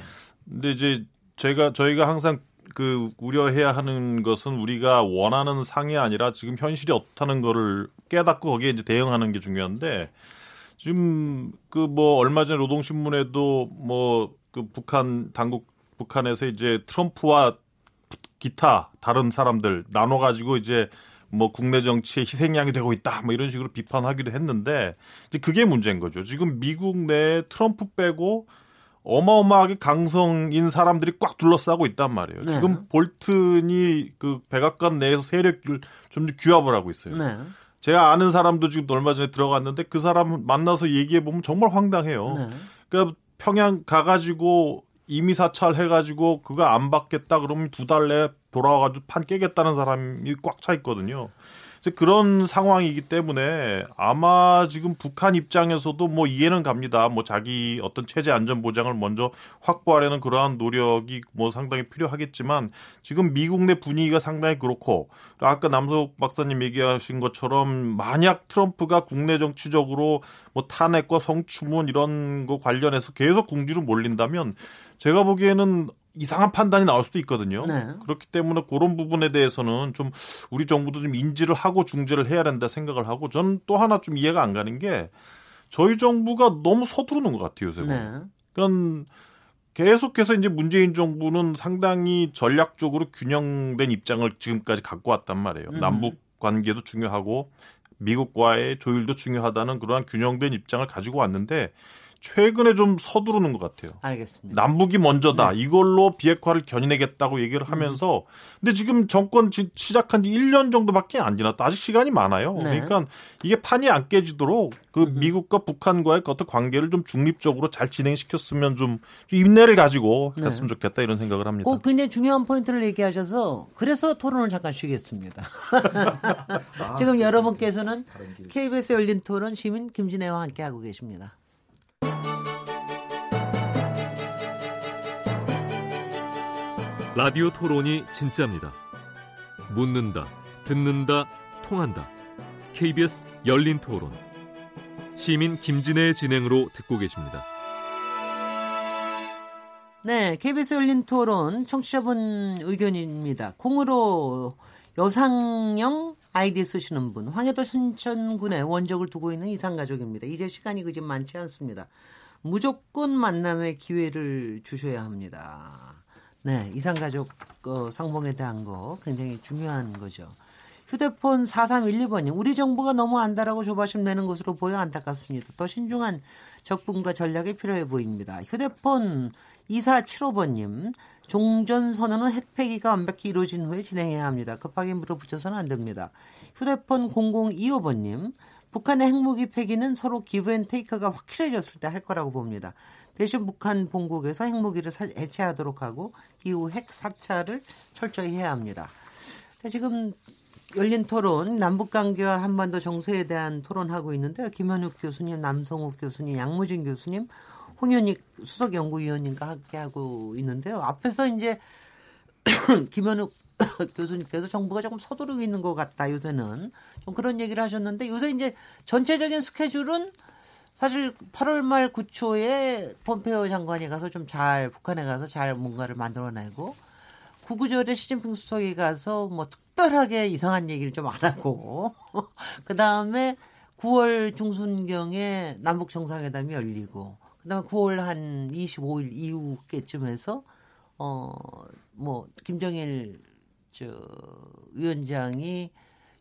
근데 이제 제가 저희가 항상 그 우려해야 하는 것은 우리가 원하는 상이 아니라 지금 현실이 어떻다는 거를 깨닫고 거기에 이제 대응하는 게 중요한데 지금 그 뭐 얼마 전에 노동신문에도 뭐 그 북한 당국 북한에서 이제 트럼프와 기타 다른 사람들 나눠 가지고 이제 뭐 국내 정치에 희생양이 되고 있다 뭐 이런 식으로 비판하기도 했는데 이제 그게 문제인 거죠. 지금 미국 내 트럼프 빼고 어마어마하게 강성인 사람들이 꽉 둘러싸고 있단 말이에요. 네. 지금 볼튼이 그 백악관 내에서 세력을 좀 규합을 하고 있어요. 네. 제가 아는 사람도 지금 얼마 전에 들어갔는데 그 사람 만나서 얘기해 보면 정말 황당해요. 네. 그러니까 평양 가가지고 이미 사찰 해가지고 그거 안 받겠다 그러면 두 달 내에 돌아와가지고 판 깨겠다는 사람이 꽉 차 있거든요. 그런 상황이기 때문에 아마 지금 북한 입장에서도 뭐 이해는 갑니다. 뭐 자기 어떤 체제 안전 보장을 먼저 확보하려는 그러한 노력이 뭐 상당히 필요하겠지만 지금 미국 내 분위기가 상당히 그렇고 아까 남석 박사님 얘기하신 것처럼 만약 트럼프가 국내 정치적으로 뭐 탄핵과 성추문 이런 거 관련해서 계속 궁지로 몰린다면 제가 보기에는 이상한 판단이 나올 수도 있거든요. 네. 그렇기 때문에 그런 부분에 대해서는 좀 우리 정부도 좀 인지를 하고 중재를 해야 된다 생각을 하고 저는 또 하나 좀 이해가 안 가는 게 저희 정부가 너무 서두르는 것 같아요, 요새. 네. 그러니까 계속해서 이제 문재인 정부는 상당히 전략적으로 균형된 입장을 지금까지 갖고 왔단 말이에요. 음. 남북 관계도 중요하고 미국과의 조율도 중요하다는 그러한 균형된 입장을 가지고 왔는데 최근에 좀 서두르는 것 같아요. 알겠습니다. 남북이 먼저다. 네. 이걸로 비핵화를 견인하겠다고 얘기를 하면서 음. 근데 지금 정권 시작한 지 1년 정도밖에 안 지났다. 아직 시간이 많아요. 네. 그러니까 이게 판이 안 깨지도록 그 음. 미국과 북한과의 그 어떤 관계를 좀 중립적으로 잘 진행시켰으면 좀 인내를 가지고 네. 했으면 네. 좋겠다 이런 생각을 합니다. 꼭 굉장히 중요한 포인트를 얘기하셔서 그래서 토론을 잠깐 쉬겠습니다. (laughs) 아, 지금 여러분께서는 KBS 열린 토론 시민 김진애와 함께 하고 계십니다. 라디오 토론이 진짜입니다. 묻는다, 듣는다, 통한다. KBS 열린 토론. 시민 김진애의 진행으로 듣고 계십니다. 네, KBS 열린 토론 청취자분 의견입니다. 콩으로 여상형 아이디 쓰시는 분, 황해도 순천군에 원적을 두고 있는 이상가족입니다. 이제 시간이 그지 많지 않습니다. 무조건 만남의 기회를 주셔야 합니다. 네, 이상가족 어, 상봉에 대한 거 굉장히 중요한 거죠. 휴대폰 4312번님, 우리 정부가 너무 안다라고 조바심 내는 것으로 보여 안타깝습니다. 더 신중한 적분과 전략이 필요해 보입니다. 휴대폰 2475번님, 종전 선언은 핵폐기가 완벽히 이루어진 후에 진행해야 합니다. 급하게 물어붙여서는 안 됩니다. 휴대폰 0025번님, 북한의 핵무기 폐기는 서로 기브앤테이크가 확실해졌을 때 할 거라고 봅니다. 대신 북한 본국에서 핵무기를 해체하도록 하고 이후 핵 사찰을 철저히 해야 합니다. 지금 열린 토론 남북 관계와 한반도 정세에 대한 토론하고 있는데요. 김현욱 교수님, 남성욱 교수님, 양무진 교수님, 홍현익 수석 연구위원님과 함께 하고 있는데요. 앞에서 이제 (clears throat) 김현욱 (clears throat) 교수님께서 정부가 조금 서두르고 있는 것 같다 요새는 좀 그런 얘기를 하셨는데 요새 이제 전체적인 스케줄은 사실 8월 말 9초에 폼페오 장관이 가서 좀 잘 북한에 가서 잘 뭔가를 만들어내고 구구절에 시진핑 수석이 가서 뭐 특별하게 이상한 얘기를 좀 안 하고 (laughs) 그 다음에 9월 중순경에 남북 정상회담이 열리고 그다음에 9월 한 25일 이후께쯤에서 어뭐 김정일 저 위원장이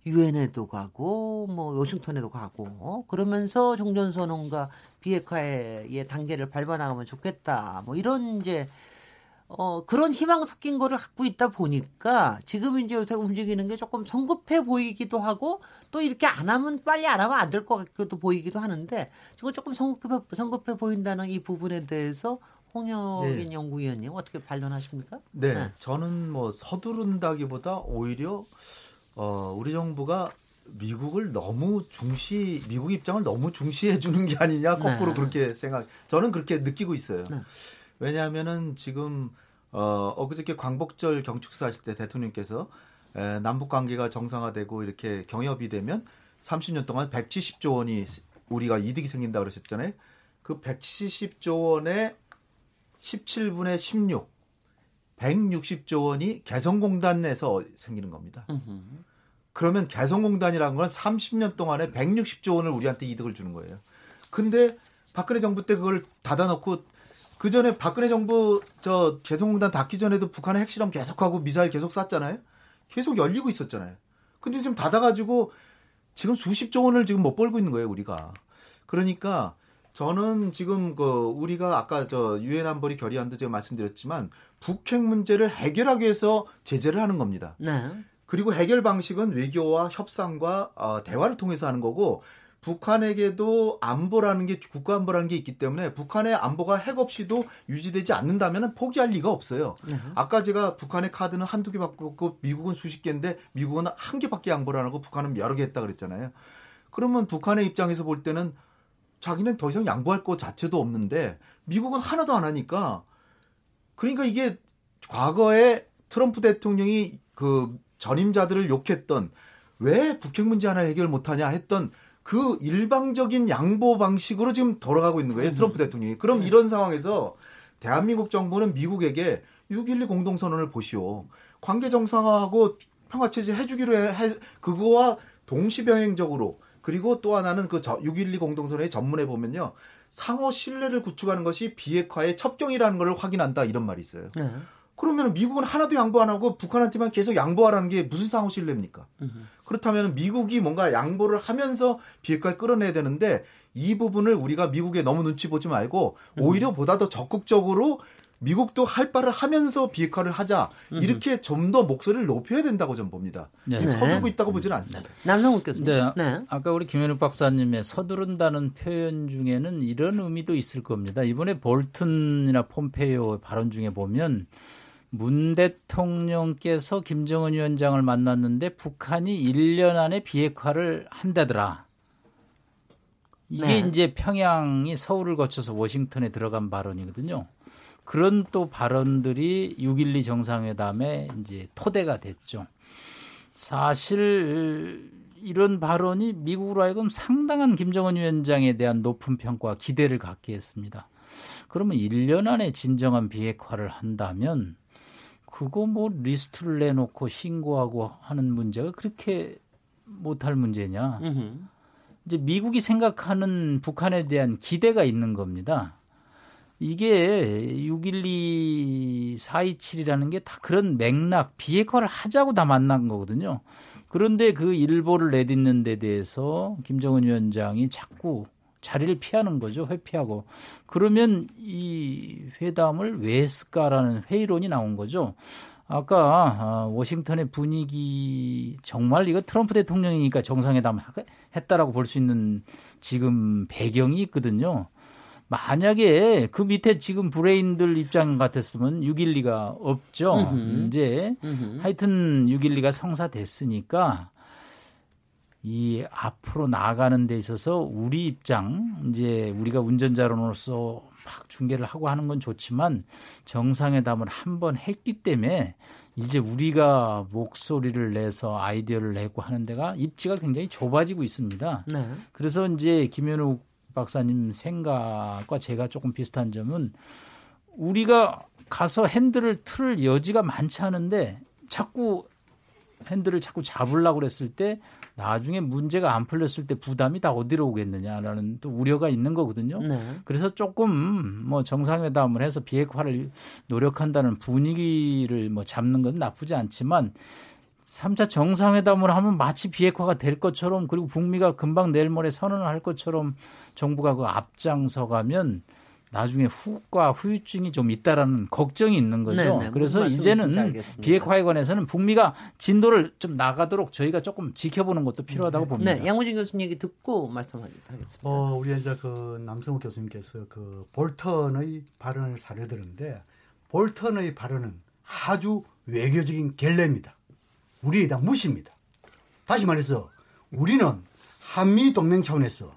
유엔에도 가고 뭐 워싱턴에도 가고 어? 그러면서 종전선언과 비핵화의 단계를 밟아나가면 좋겠다 뭐 이런 이제 어 그런 희망 섞인 거를 갖고 있다 보니까 지금 이제 요새 움직이는 게 조금 성급해 보이기도 하고 또 이렇게 안 하면 빨리 안 하면 안 될 것 같기도 보이기도 하는데 지금 조금 성급해 성급해 보인다는 이 부분에 대해서 홍혁인 네. 연구위원님 어떻게 반론하십니까? 네, 네, 저는 뭐 서두른다기보다 오히려 어, 우리 정부가 미국을 너무 중시 미국 입장을 너무 중시해 주는 게 아니냐 거꾸로 네. 그렇게 생각 저는 그렇게 느끼고 있어요. 네. 왜냐하면은 지금 어, 엊그저께 광복절 경축사 하실 때 대통령께서 에, 남북 관계가 정상화되고 이렇게 경협이 되면 30년 동안 170조 원이 우리가 이득이 생긴다 그러셨잖아요. 그 170조 원의 17분의 16, 160조 원이 개성공단에서 생기는 겁니다. 그러면 개성공단이라는 건 30년 동안에 160조 원을 우리한테 이득을 주는 거예요. 근데 박근혜 정부 때 그걸 닫아놓고 그 전에 박근혜 정부 저 개성공단 닫기 전에도 북한의 핵실험 계속하고 미사일 계속 쐈잖아요. 계속 열리고 있었잖아요. 근데 지금 닫아가지고 지금 수십조 원을 지금 못 벌고 있는 거예요, 우리가. 그러니까 저는 지금 그 우리가 아까 저 유엔 안보리 결의안도 제가 말씀드렸지만 북핵 문제를 해결하기 위해서 제재를 하는 겁니다. 네. 그리고 해결 방식은 외교와 협상과 어, 대화를 통해서 하는 거고 북한에게도 안보라는 게 국가 안보라는 게 있기 때문에 북한의 안보가 핵 없이도 유지되지 않는다면 포기할 리가 없어요. 네. 아까 제가 북한의 카드는 한두 개 바꾸고 미국은 수십 개인데 미국은 한 개밖에 양보를 안 하고 북한은 여러 개 했다 그랬잖아요. 그러면 북한의 입장에서 볼 때는 자기는 더 이상 양보할 것 자체도 없는데 미국은 하나도 안 하니까 그러니까 이게 과거에 트럼프 대통령이 그 전임자들을 욕했던 왜 북핵 문제 하나 해결 못하냐 했던 그 일방적인 양보 방식으로 지금 돌아가고 있는 거예요. 트럼프 대통령이. 그럼 네. 이런 상황에서 대한민국 정부는 미국에게 6.12 공동선언을 보시오. 관계 정상화하고 평화체제 해주기로 해, 해 그거와 동시병행적으로 그리고 또 하나는 그 6.12 공동선언의 전문에 보면요. 상호 신뢰를 구축하는 것이 비핵화의 첩경이라는 걸 확인한다 이런 말이 있어요. 네. 그러면 미국은 하나도 양보 안 하고 북한한테만 계속 양보하라는 게 무슨 상호 신뢰입니까? 그렇다면 미국이 뭔가 양보를 하면서 비핵화를 끌어내야 되는데 이 부분을 우리가 미국에 너무 눈치 보지 말고 오히려 보다 더 적극적으로 미국도 할 바를 하면서 비핵화를 하자 이렇게 좀 더 목소리를 높여야 된다고 좀 봅니다. 네. 서두르고 있다고 보지는 않습니다. 네. 남성욱 교수님. 네. 네. 아까 우리 김현욱 박사님의 서두른다는 표현 중에는 이런 의미도 있을 겁니다. 이번에 볼튼이나 폼페이오 발언 중에 보면 문 대통령께서 김정은 위원장을 만났는데 북한이 1년 안에 비핵화를 한다더라. 이게 네. 이제 평양이 서울을 거쳐서 워싱턴에 들어간 발언이거든요. 그런 또 발언들이 6.12 정상회담에 이제 토대가 됐죠. 사실 이런 발언이 미국으로 하여금 상당한 김정은 위원장에 대한 높은 평가와 기대를 갖게 했습니다. 그러면 1년 안에 진정한 비핵화를 한다면 그거 뭐 리스트를 내놓고 신고하고 하는 문제가 그렇게 못할 문제냐. 이제 미국이 생각하는 북한에 대한 기대가 있는 겁니다. 이게 612, 427이라는 게 다 그런 맥락, 비핵화를 하자고 다 만난 거거든요. 그런데 그 일보를 내딛는 데 대해서 김정은 위원장이 자꾸 자리를 피하는 거죠. 회피하고. 그러면 이 회담을 왜 했을까라는 회의론이 나온 거죠. 아까 아, 워싱턴의 분위기 정말 이거 트럼프 대통령이니까 정상회담 했다라고 볼 수 있는 지금 배경이 있거든요. 만약에 그 밑에 지금 브레인들 입장 같았으면 612가 없죠. 음흠. 이제 음흠. 하여튼 612가 성사됐으니까 이 앞으로 나아가는 데 있어서 우리 입장 이제 우리가 운전자로서 막 중계를 하고 하는 건 좋지만 정상회담을 한 번 했기 때문에 이제 우리가 목소리를 내서 아이디어를 내고 하는 데가 입지가 굉장히 좁아지고 있습니다. 네. 그래서 이제 김현욱 박사님 생각과 제가 조금 비슷한 점은 우리가 가서 핸들을 틀 여지가 많지 않은데 자꾸 핸들을 자꾸 잡으려고 그랬을 때 나중에 문제가 안 풀렸을 때 부담이 다 어디로 오겠느냐라는 또 우려가 있는 거거든요. 네. 그래서 조금 뭐 정상회담을 해서 비핵화를 노력한다는 분위기를 뭐 잡는 건 나쁘지 않지만 3차 정상회담을 하면 마치 비핵화가 될 것처럼 그리고 북미가 금방 내일 모레 선언을 할 것처럼 정부가 그 앞장서 가면 나중에 후과 후유증이 좀 있다라는 걱정이 있는 거죠. 네네, 그래서 이제는 비핵화에 관해서는 북미가 진도를 좀 나가도록 저희가 조금 지켜보는 것도 필요하다고 네. 봅니다. 네, 양호진 교수님 얘기 듣고 말씀하겠습니다. 어, 우리 이제 그 남성욱 교수님께서 그 볼턴의 발언을 사례 들었는데 볼턴의 발언은 아주 외교적인 갤레입니다. 우리에 대한 무시입니다. 다시 말해서 우리는 한미 동맹 차원에서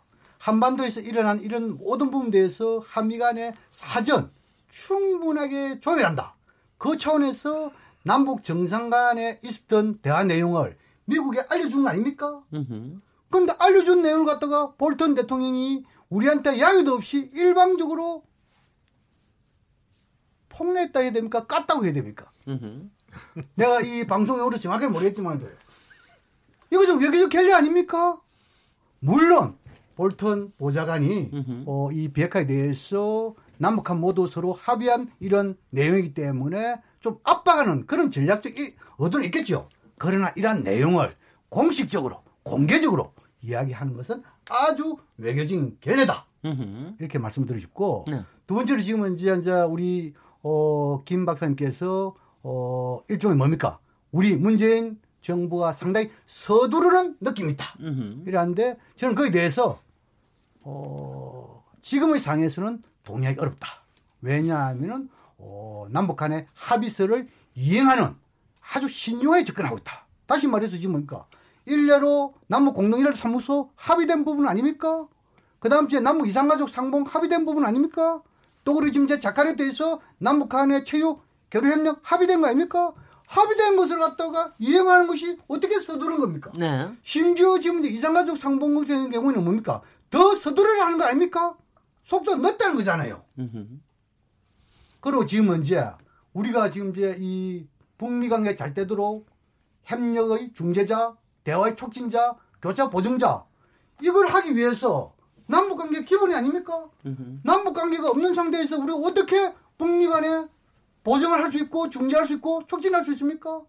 한반도에서 일어난 이런 모든 부분에 대해서 한미 간의 사전 충분하게 조율한다. 그 차원에서 남북 정상 간에 있었던 대화 내용을 미국에 알려준 거 아닙니까? 그런데 알려준 내용을 갖다가 볼턴 대통령이 우리한테 야유도 없이 일방적으로 폭로했다 해야 됩니까? 깠다고 해야 됩니까? (laughs) 내가 이 방송용으로 정확하게 모르겠지만 이거 좀 외교적 갤리 아닙니까? 물론 볼턴 보좌관이 어, 이 비핵화에 대해서 남북한 모두 서로 합의한 이런 내용이기 때문에 좀 압박하는 그런 전략적 의도는 있겠죠. 그러나 이러한 내용을 공식적으로 공개적으로 이야기하는 것은 아주 외교적인 결례다. 이렇게 말씀드리고 싶고 네. 두 번째로 지금은 이제 우리 어, 김 박사님께서 어, 일종의 뭡니까? 우리 문재인 정부가 상당히 서두르는 느낌이 있다. 이러는데 저는 거기에 대해서 어, 지금의 상에서는 동의하기 어렵다. 왜냐하면은 어, 남북 간의 합의서를 이행하는 아주 신중하게 접근하고 있다. 다시 말해서 지금 뭡니까? 일례로 남북 공동일할 사무소 합의된 부분 아닙니까? 그 다음 주에 남북 이상가족 상봉 합의된 부분 아닙니까? 또 그리고 지금 이제 자카르타에서 남북 간의 체육 교류협력 합의된 거 아닙니까? 합의된 것을 갖다가 이행하는 것이 어떻게 서두른 겁니까? 네. 심지어 지금 이제 이상가족 상봉 같은 경우에는 뭡니까? 더 서두르라 하는 거 아닙니까? 속도 늦다는 거잖아요. 그리고 지금 이제 우리가 지금 이제 이 북미 관계 잘 되도록 협력의 중재자, 대화의 촉진자, 교차 보증자 이걸 하기 위해서 남북 관계 기본이 아닙니까? 남북 관계가 없는 상태에서 우리가 어떻게 북미 간에 보증을 할 수 있고 중재할 수 있고 촉진할 수 있습니까?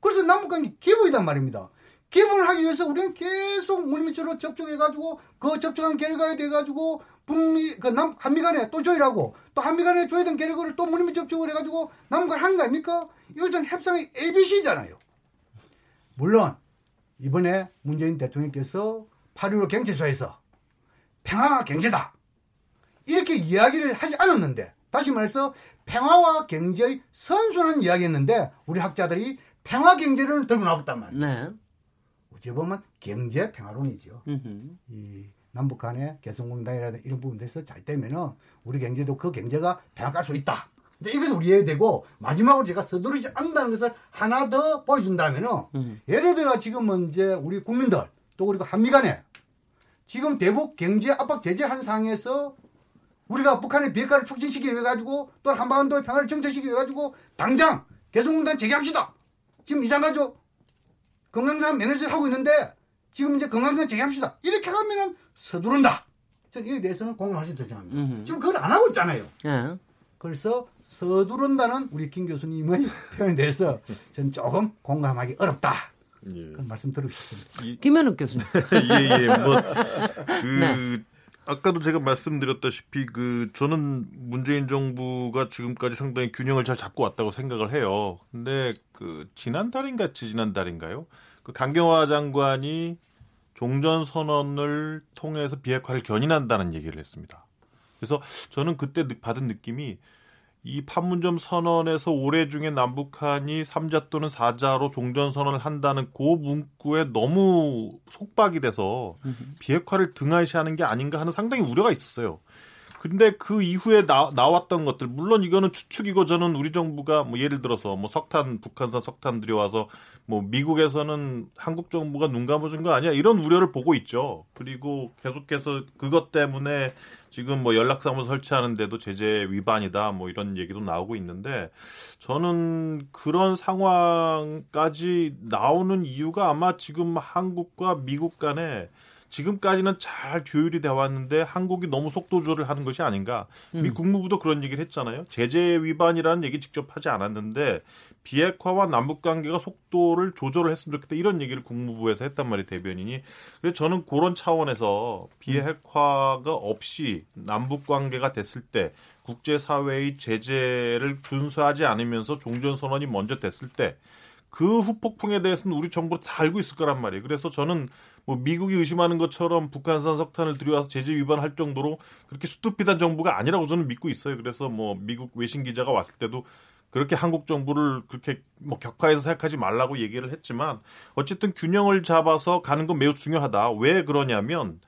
그래서 남북 관계 기본이단 말입니다. 기본을 하기 위해서 우리는 계속 물밑으로 접촉해가지고 그 접촉한 결과에 돼가지고 북미 그 남 한미 간에 또 조율하고 또 한미 간에 조율된 결과를 또 물밑 접촉을 해가지고 남북 하는 거 아닙니까? 이것은 협상의 ABC잖아요. 물론 이번에 문재인 대통령께서 8.15 경제소에서 평화가 경제다 이렇게 이야기를 하지 않았는데 다시 말해서 평화와 경제의 선순환 이야기했는데 우리 학자들이 평화 경제를 들고 나왔단 말이에요. 네. 어찌 보면 경제 평화론이죠. 이 남북 간의 개성공단이라든가 이런 부분에서 잘 되면은 우리 경제도 그 경제가 평화할 수 있다. 이제 이것을 우리해야 되고 마지막으로 제가 서두르지 않는다는 것을 하나 더 보여준다면은 음. 예를 들어 지금은 이제 우리 국민들 또 그리고 한미 간에 지금 대북 경제 압박 제재한 상황에서 우리가 북한의 비핵화를 촉진시키기 위해 가지고 또 한반도의 평화를 정착시키기 위해 가지고 당장 개성공단 재개합시다. 지금 이상하죠? 건강산 매니저 하고 있는데 지금 이제 건강산 재개합시다. 이렇게 하면은 서두른다. 저는 이에 대해서는 공감하시 되잖아요. 지금 그걸 안 하고 있잖아요. 예. 그래서 서두른다는 우리 김 교수님의 (laughs) 표현에 대해서 저는 조금 공감하기 어렵다. 예. 그런 말씀 드리고 싶습니다. 김현욱 교수님. (laughs) 예, 예. 뭐, 그, 네. 아까도 제가 말씀드렸다시피 그 저는 문재인 정부가 지금까지 상당히 균형을 잘 잡고 왔다고 생각을 해요. 근데 그 지난달인가 지난달인가요? 그 강경화 장관이 종전 선언을 통해서 비핵화를 견인한다는 얘기를 했습니다. 그래서 저는 그때 받은 느낌이 이 판문점 선언에서 올해 중에 남북한이 3자 또는 4자로 종전 선언을 한다는 그 문구에 너무 속박이 돼서 비핵화를 등한시하는 게 아닌가 하는 상당히 우려가 있었어요. 근데 그 이후에 나, 나왔던 것들 물론 이거는 추측이고 저는 우리 정부가 뭐 예를 들어서 뭐 석탄 북한산 석탄 들여와서 뭐 미국에서는 한국 정부가 눈 감아준 거 아니야 이런 우려를 보고 있죠. 그리고 계속해서 그것 때문에 지금 뭐 연락사무 설치하는데도 제재 위반이다 뭐 이런 얘기도 나오고 있는데 저는 그런 상황까지 나오는 이유가 아마 지금 한국과 미국 간에 지금까지는 잘 조율이 돼 왔는데 한국이 너무 속도 조절을 하는 것이 아닌가. 음. 미 국무부도 그런 얘기를 했잖아요. 제재 위반이라는 얘기 직접 하지 않았는데 비핵화와 남북 관계가 속도를 조절을 했으면 좋겠다 이런 얘기를 국무부에서 했단 말이에요 대변인이. 그래서 저는 그런 차원에서 비핵화가 없이 남북 관계가 됐을 때 국제사회의 제재를 준수하지 않으면서 종전선언이 먼저 됐을 때 그 후폭풍에 대해서는 우리 정부도 다 알고 있을 거란 말이에요. 그래서 저는 뭐 미국이 의심하는 것처럼 북한산 석탄을 들여와서 제재 위반할 정도로 그렇게 수뚜피단 정부가 아니라고 저는 믿고 있어요. 그래서 뭐 미국 외신 기자가 왔을 때도 그렇게 한국 정부를 그렇게 뭐 격화해서 생각하지 말라고 얘기를 했지만 어쨌든 균형을 잡아서 가는 건 매우 중요하다. 왜 그러냐면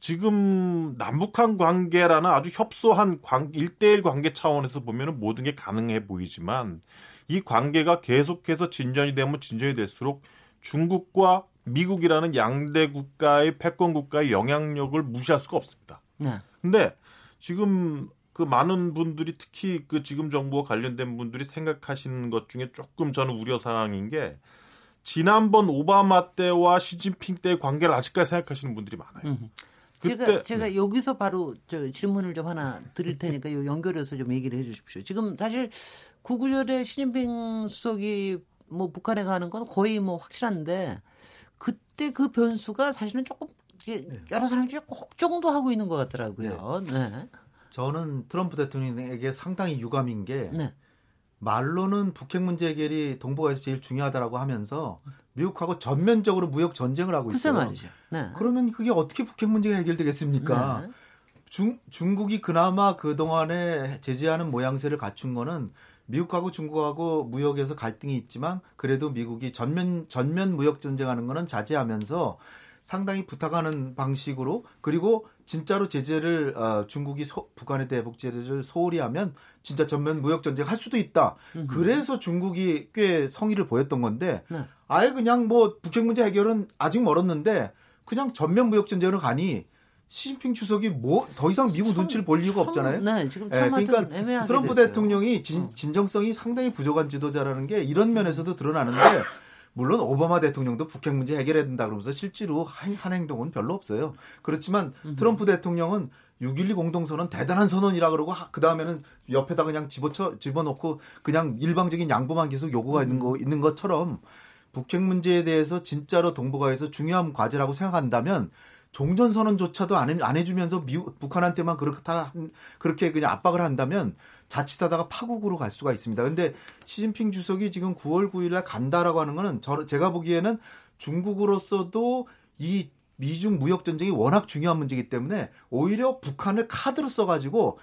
지금 남북한 관계라는 아주 협소한 관, 1대1 관계 차원에서 보면은 모든 게 가능해 보이지만 이 관계가 계속해서 진전이 되면 진전이 될수록 중국과 미국이라는 양대 국가의 패권 국가의 영향력을 무시할 수가 없습니다. 네. 근데 지금 그 많은 분들이 특히 그 지금 정부와 관련된 분들이 생각하시는 것 중에 조금 저는 우려 사항인 게 지난번 오바마 때와 시진핑 때의 관계를 아직까지 생각하시는 분들이 많아요. 음. 제가 제가 네. 여기서 바로 저 질문을 좀 하나 드릴 테니까 요 연결해서 좀 얘기를 해 주십시오. 지금 사실 구구절에 시진핑 수석이 뭐 북한에 가는 건 거의 뭐 확실한데 그때 그 변수가 사실은 조금 네. 여러 사람들이 걱정도 하고 있는 것 같더라고요. 네. 네. 저는 트럼프 대통령에게 상당히 유감인 게 네. 말로는 북핵 문제 해결이 동북아에서 제일 중요하다라고 하면서 미국하고 전면적으로 무역 전쟁을 하고 있어요. 말이죠. 네. 그러면 그게 어떻게 북핵 문제가 해결되겠습니까? 네. 중, 중국이 그나마 그동안에 제재하는 모양새를 갖춘 거는 미국하고 중국하고 무역에서 갈등이 있지만 그래도 미국이 전면 전면 무역 전쟁하는 거는 자제하면서 상당히 부탁하는 방식으로 그리고 진짜로 제재를 어, 중국이 소, 북한에 대해 복제를 소홀히 하면 진짜 전면 무역 전쟁 할 수도 있다. 음흠. 그래서 중국이 꽤 성의를 보였던 건데 네. 아예 그냥 뭐 북핵 문제 해결은 아직 멀었는데 그냥 전면 무역 전쟁으로 가니 시진핑 주석이 뭐 더 이상 미국 참, 눈치를 볼 이유가 없잖아요. 네, 지금 네, 그러니까 트럼프 됐어요. 대통령이 진, 어. 진정성이 상당히 부족한 지도자라는 게 이런 면에서도 드러나는데 물론 오바마 대통령도 북핵 문제 해결해야 된다 그러면서 실제로 한, 한 행동은 별로 없어요. 그렇지만 트럼프 대통령은 6.12 공동선언 대단한 선언이라 그러고 그 다음에는 옆에다 그냥 집어쳐 집어넣고 그냥 일방적인 양보만 계속 요구가 있는 거 있는 것처럼 북핵 문제에 대해서 진짜로 동북아에서 중요한 과제라고 생각한다면 종전 선언조차도 안, 해, 안 해주면서 미국 북한한테만 그렇다 그렇게 그냥 압박을 한다면 자칫하다가 파국으로 갈 수가 있습니다. 근데 시진핑 주석이 지금 9월 9일날 간다라고 하는 거는 저 제가 보기에는 중국으로서도 이 미중 무역 전쟁이 워낙 중요한 문제이기 때문에 오히려 북한을 카드로 써가지고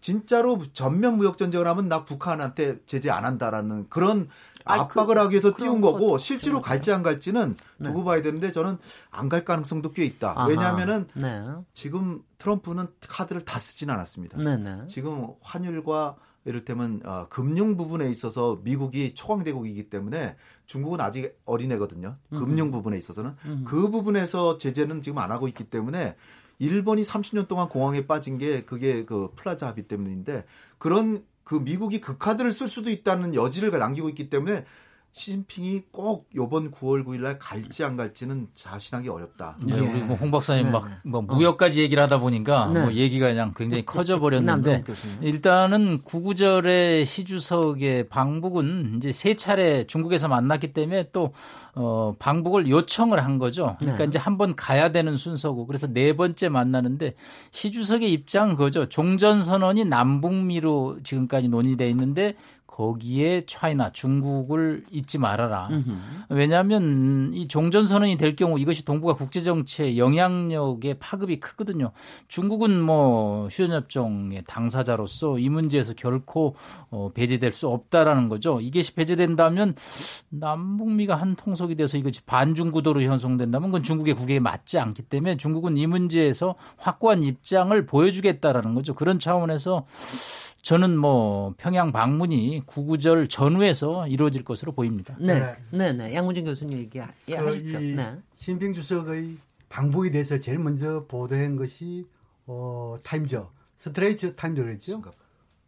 진짜로 전면 무역 전쟁을 하면 나 북한한테 제재 안 한다라는 그런 아, 압박을 그, 하기 위해서 띄운 거고 실제로 갈지 안 갈지는 네. 두고 봐야 되는데 저는 안 갈 가능성도 꽤 있다. 아하. 왜냐하면은 네. 지금 트럼프는 카드를 다 쓰진 않았습니다. 네네. 네. 지금 환율과 이를테면 어, 금융 부분에 있어서 미국이 초강대국이기 때문에 중국은 아직 어린애거든요. 금융 부분에 있어서는 음흠. 그 부분에서 제재는 지금 안 하고 있기 때문에 일본이 30년 동안 공황에 빠진 게 그게 그 플라자 합의 때문인데 그런 그 미국이 그 카드를 쓸 수도 있다는 여지를 남기고 있기 때문에 시진핑이 꼭 이번 9월 9일날 갈지 안 갈지는 자신하기 어렵다. 네, 우리 뭐홍 박사님 네, 막뭐 네. 무역까지 얘기를 하다 보니까 네. 뭐 얘기가 그냥 굉장히 커져 버렸는데 일단은 구구절의 시주석의 방북은 이제 세 차례 중국에서 만났기 때문에 또 어, 방북을 요청을 한 거죠. 그러니까 네. 이제 한 번 가야 되는 순서고 그래서 네 번째 만나는데 시주석의 입장은 그거죠. 종전 선언이 남북미로 지금까지 논의돼 있는데 거기에 차이나 중국을 잊지 말아라. 왜냐하면 이 종전선언이 될 경우 이것이 동북아 국제정치의 영향력의 파급이 크거든요. 중국은 뭐 휴전협정의 당사자로서 이 문제에서 결코 어, 배제될 수 없다라는 거죠. 이것이 배제된다면 남북미가 한 통속이 돼서 이것이 반중 구도로 형성된다면 그건 중국의 국익에 맞지 않기 때문에 중국은 이 문제에서 확고한 입장을 보여주겠다라는 거죠. 그런 차원에서 저는 뭐 평양 방문이 구구절 전후에서 이루어질 것으로 보입니다. 네, 네, 네. 양문진 교수님 얘기하십시오. 그 네. 시진핑 주석의 방북에 대해서 제일 먼저 보도한 것이 어, Times죠, Straits Times랬죠.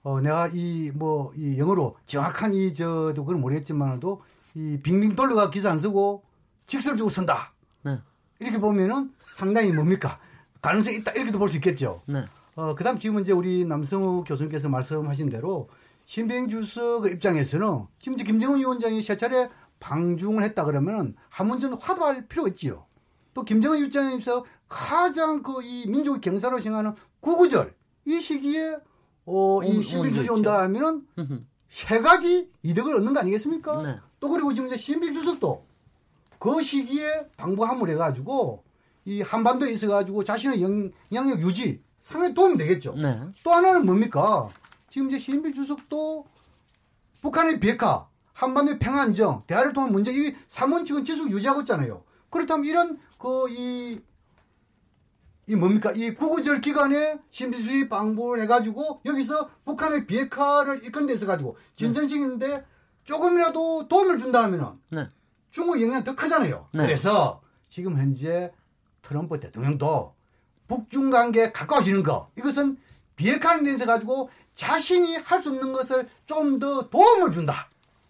어, 내가 이 뭐 이 영어로 정확한 이 저도 그걸 모르겠지만도 이 빙빙 돌려가 기사 안 쓰고 직설적으로 쓴다. 네. 이렇게 보면은 상당히 뭡니까 가능성이 있다 이렇게도 볼 수 있겠죠. 네. 어, 그 다음 지금 이제 우리 남성욱 교수님께서 말씀하신 대로 시진핑 주석 입장에서는 지금 이제 김정은 위원장이 세 차례 방중을 했다 그러면은 한문전 화두할 필요가 있지요. 또 김정은 입장에서 가장 그 이 민족의 경사로 생각하는 구구절 이 시기에 어, 이 신병 주석이 온다 하면은 세 가지 이득을 얻는 거 아니겠습니까? 네. 또 그리고 지금 이제 신병 주석도 그 시기에 방북함을 해가지고 이 한반도에 있어가지고 자신의 영향력 유지 상당히 도움이 되겠죠. 네. 또 하나는 뭡니까? 지금 이제 시진핑 주석도 북한의 비핵화, 한반도의 평안정, 대화를 통한 문제, 이 3원칙은 계속 유지하고 있잖아요. 그렇다면 이런 그, 이, 이 뭡니까? 이 구구절 기간에 신비수의 방북을 해가지고 여기서 북한의 비핵화를 이끌는 데 있어가지고 진전식인데 네. 조금이라도 도움을 준다 하면은 네. 중국 영향이 더 크잖아요. 네. 그래서 지금 현재 트럼프 대통령도 북중 관계에 가까워지는 거 이것은 비핵화를 내서 가지고 자신이 할 수 없는 것을 좀 더 도움을 준다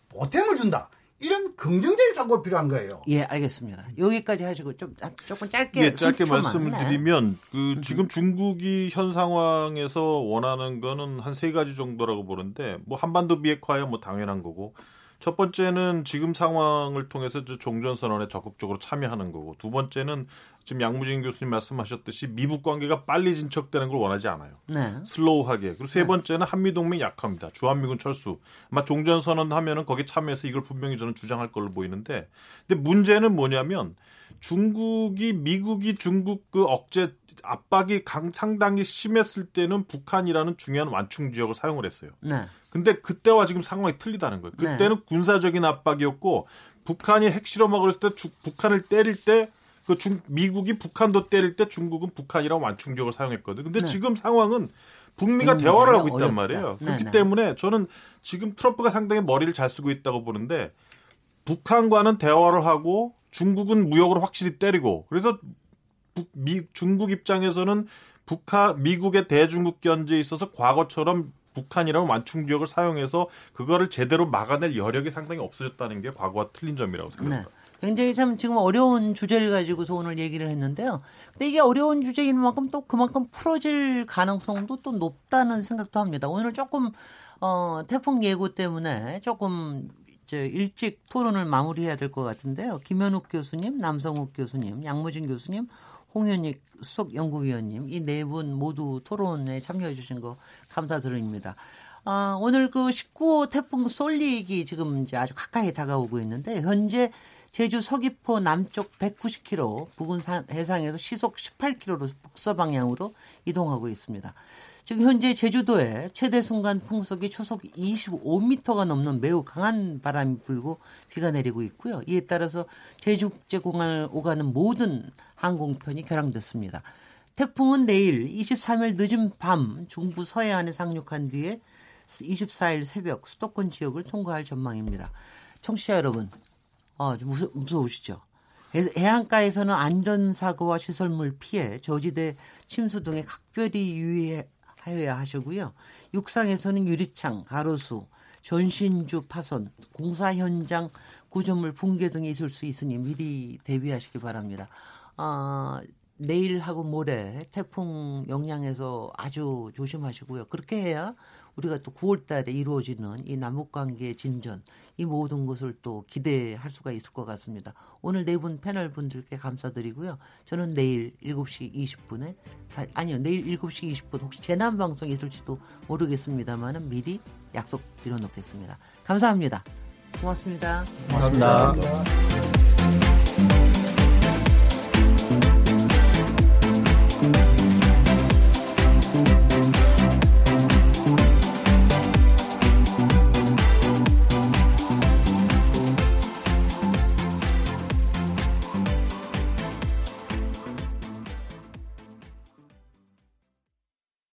보탬을 준다 이런 긍정적인 사고가 필요한 거예요. 예, 알겠습니다. 여기까지 하시고 좀 아, 조금 짧게 예, 짧게 말씀을 네. 드리면 그 지금 중국이 현 상황에서 원하는 거는 한 세 가지 정도라고 보는데 뭐 한반도 비핵화야 뭐 당연한 거고 첫 번째는 지금 상황을 통해서 종전 선언에 적극적으로 참여하는 거고 두 번째는 지금 양무진 교수님 말씀하셨듯이 미북 관계가 빨리 진척되는 걸 원하지 않아요. 네. 슬로우하게. 그리고 세 네. 번째는 한미 동맹 약합니다. 주한미군 철수. 아마 종전 선언 하면은 거기 참여해서 이걸 분명히 저는 주장할 걸로 보이는데 근데 문제는 뭐냐면 중국이 미국이 중국 그 억제 압박이 강, 상당히 심했을 때는 북한이라는 중요한 완충 지역을 사용을 했어요. 네. 근데 그때와 지금 상황이 틀리다는 거예요. 네. 그때는 네. 군사적인 압박이었고 북한이 핵실험하고 그랬을 때 주, 북한을 때릴 때 그 중, 미국이 북한도 때릴 때 중국은 북한이랑 완충 지역을 사용했거든. 근데 네. 지금 상황은 북미가 대화를 하고 있단 어렵다. 말이에요. 네, 그렇기 네. 때문에 저는 지금 트럼프가 상당히 머리를 잘 쓰고 있다고 보는데 북한과는 대화를 하고 중국은 무역으로 확실히 때리고 그래서 미, 중국 입장에서는 북한 미국의 대중국 견제에 있어서 과거처럼 북한이라는 완충 지역을 사용해서 그거를 제대로 막아낼 여력이 상당히 없어졌다는 게 과거와 틀린 점이라고 생각합니다. 네. 굉장히 참 지금 어려운 주제를 가지고서 오늘 얘기를 했는데요. 근데 이게 어려운 주제인 만큼 또 그만큼 풀어질 가능성도 또 높다는 생각도 합니다. 오늘 조금 어 태풍 예고 때문에 조금 저 일찍 토론을 마무리해야 될 것 같은데요. 김현욱 교수님, 남성욱 교수님, 양무진 교수님, 홍현익 수석 연구위원님 이 네 분 모두 토론에 참여해 주신 거 감사드립니다. 아, 오늘 그 19호 태풍 솔릭이 지금 이제 아주 가까이 다가오고 있는데 현재 제주 서귀포 남쪽 190km, 부근 해상에서 시속 18km로 북서 방향으로 이동하고 있습니다. 지금 현재 제주도에 최대 순간 풍속이 초속 25m가 넘는 매우 강한 바람이 불고 비가 내리고 있고요. 이에 따라서 제주국제공항을 오가는 모든 항공편이 결항됐습니다. 태풍은 내일 23일 늦은 밤 중부 서해안에 상륙한 뒤에 24일 새벽 수도권 지역을 통과할 전망입니다. 청취자 여러분, 어, 좀 무서, 무서우시죠? 해안가에서는 안전사고와 시설물 피해, 저지대 침수 등에 각별히 유의해 하여야 하시고요. 육상에서는 유리창, 가로수, 전신주 파손, 공사 현장 구조물 붕괴 등이 있을 수 있으니 미리 대비하시기 바랍니다. 아, 내일하고 모레 태풍 영향에서 아주 조심하시고요. 그렇게 해야 우리가 또 9월 달에 이루어지는 이 남북 관계 진전 이 모든 것을 또 기대할 수가 있을 것 같습니다. 오늘 네 분 패널 분들께 감사드리고요. 저는 내일 7시 20분에 아니요. 내일 7시 20분 혹시 재난 방송이 있을지도 모르겠습니다만은 미리 약속 드려 놓겠습니다. 감사합니다. 고맙습니다. 고맙습니다. 감사합니다.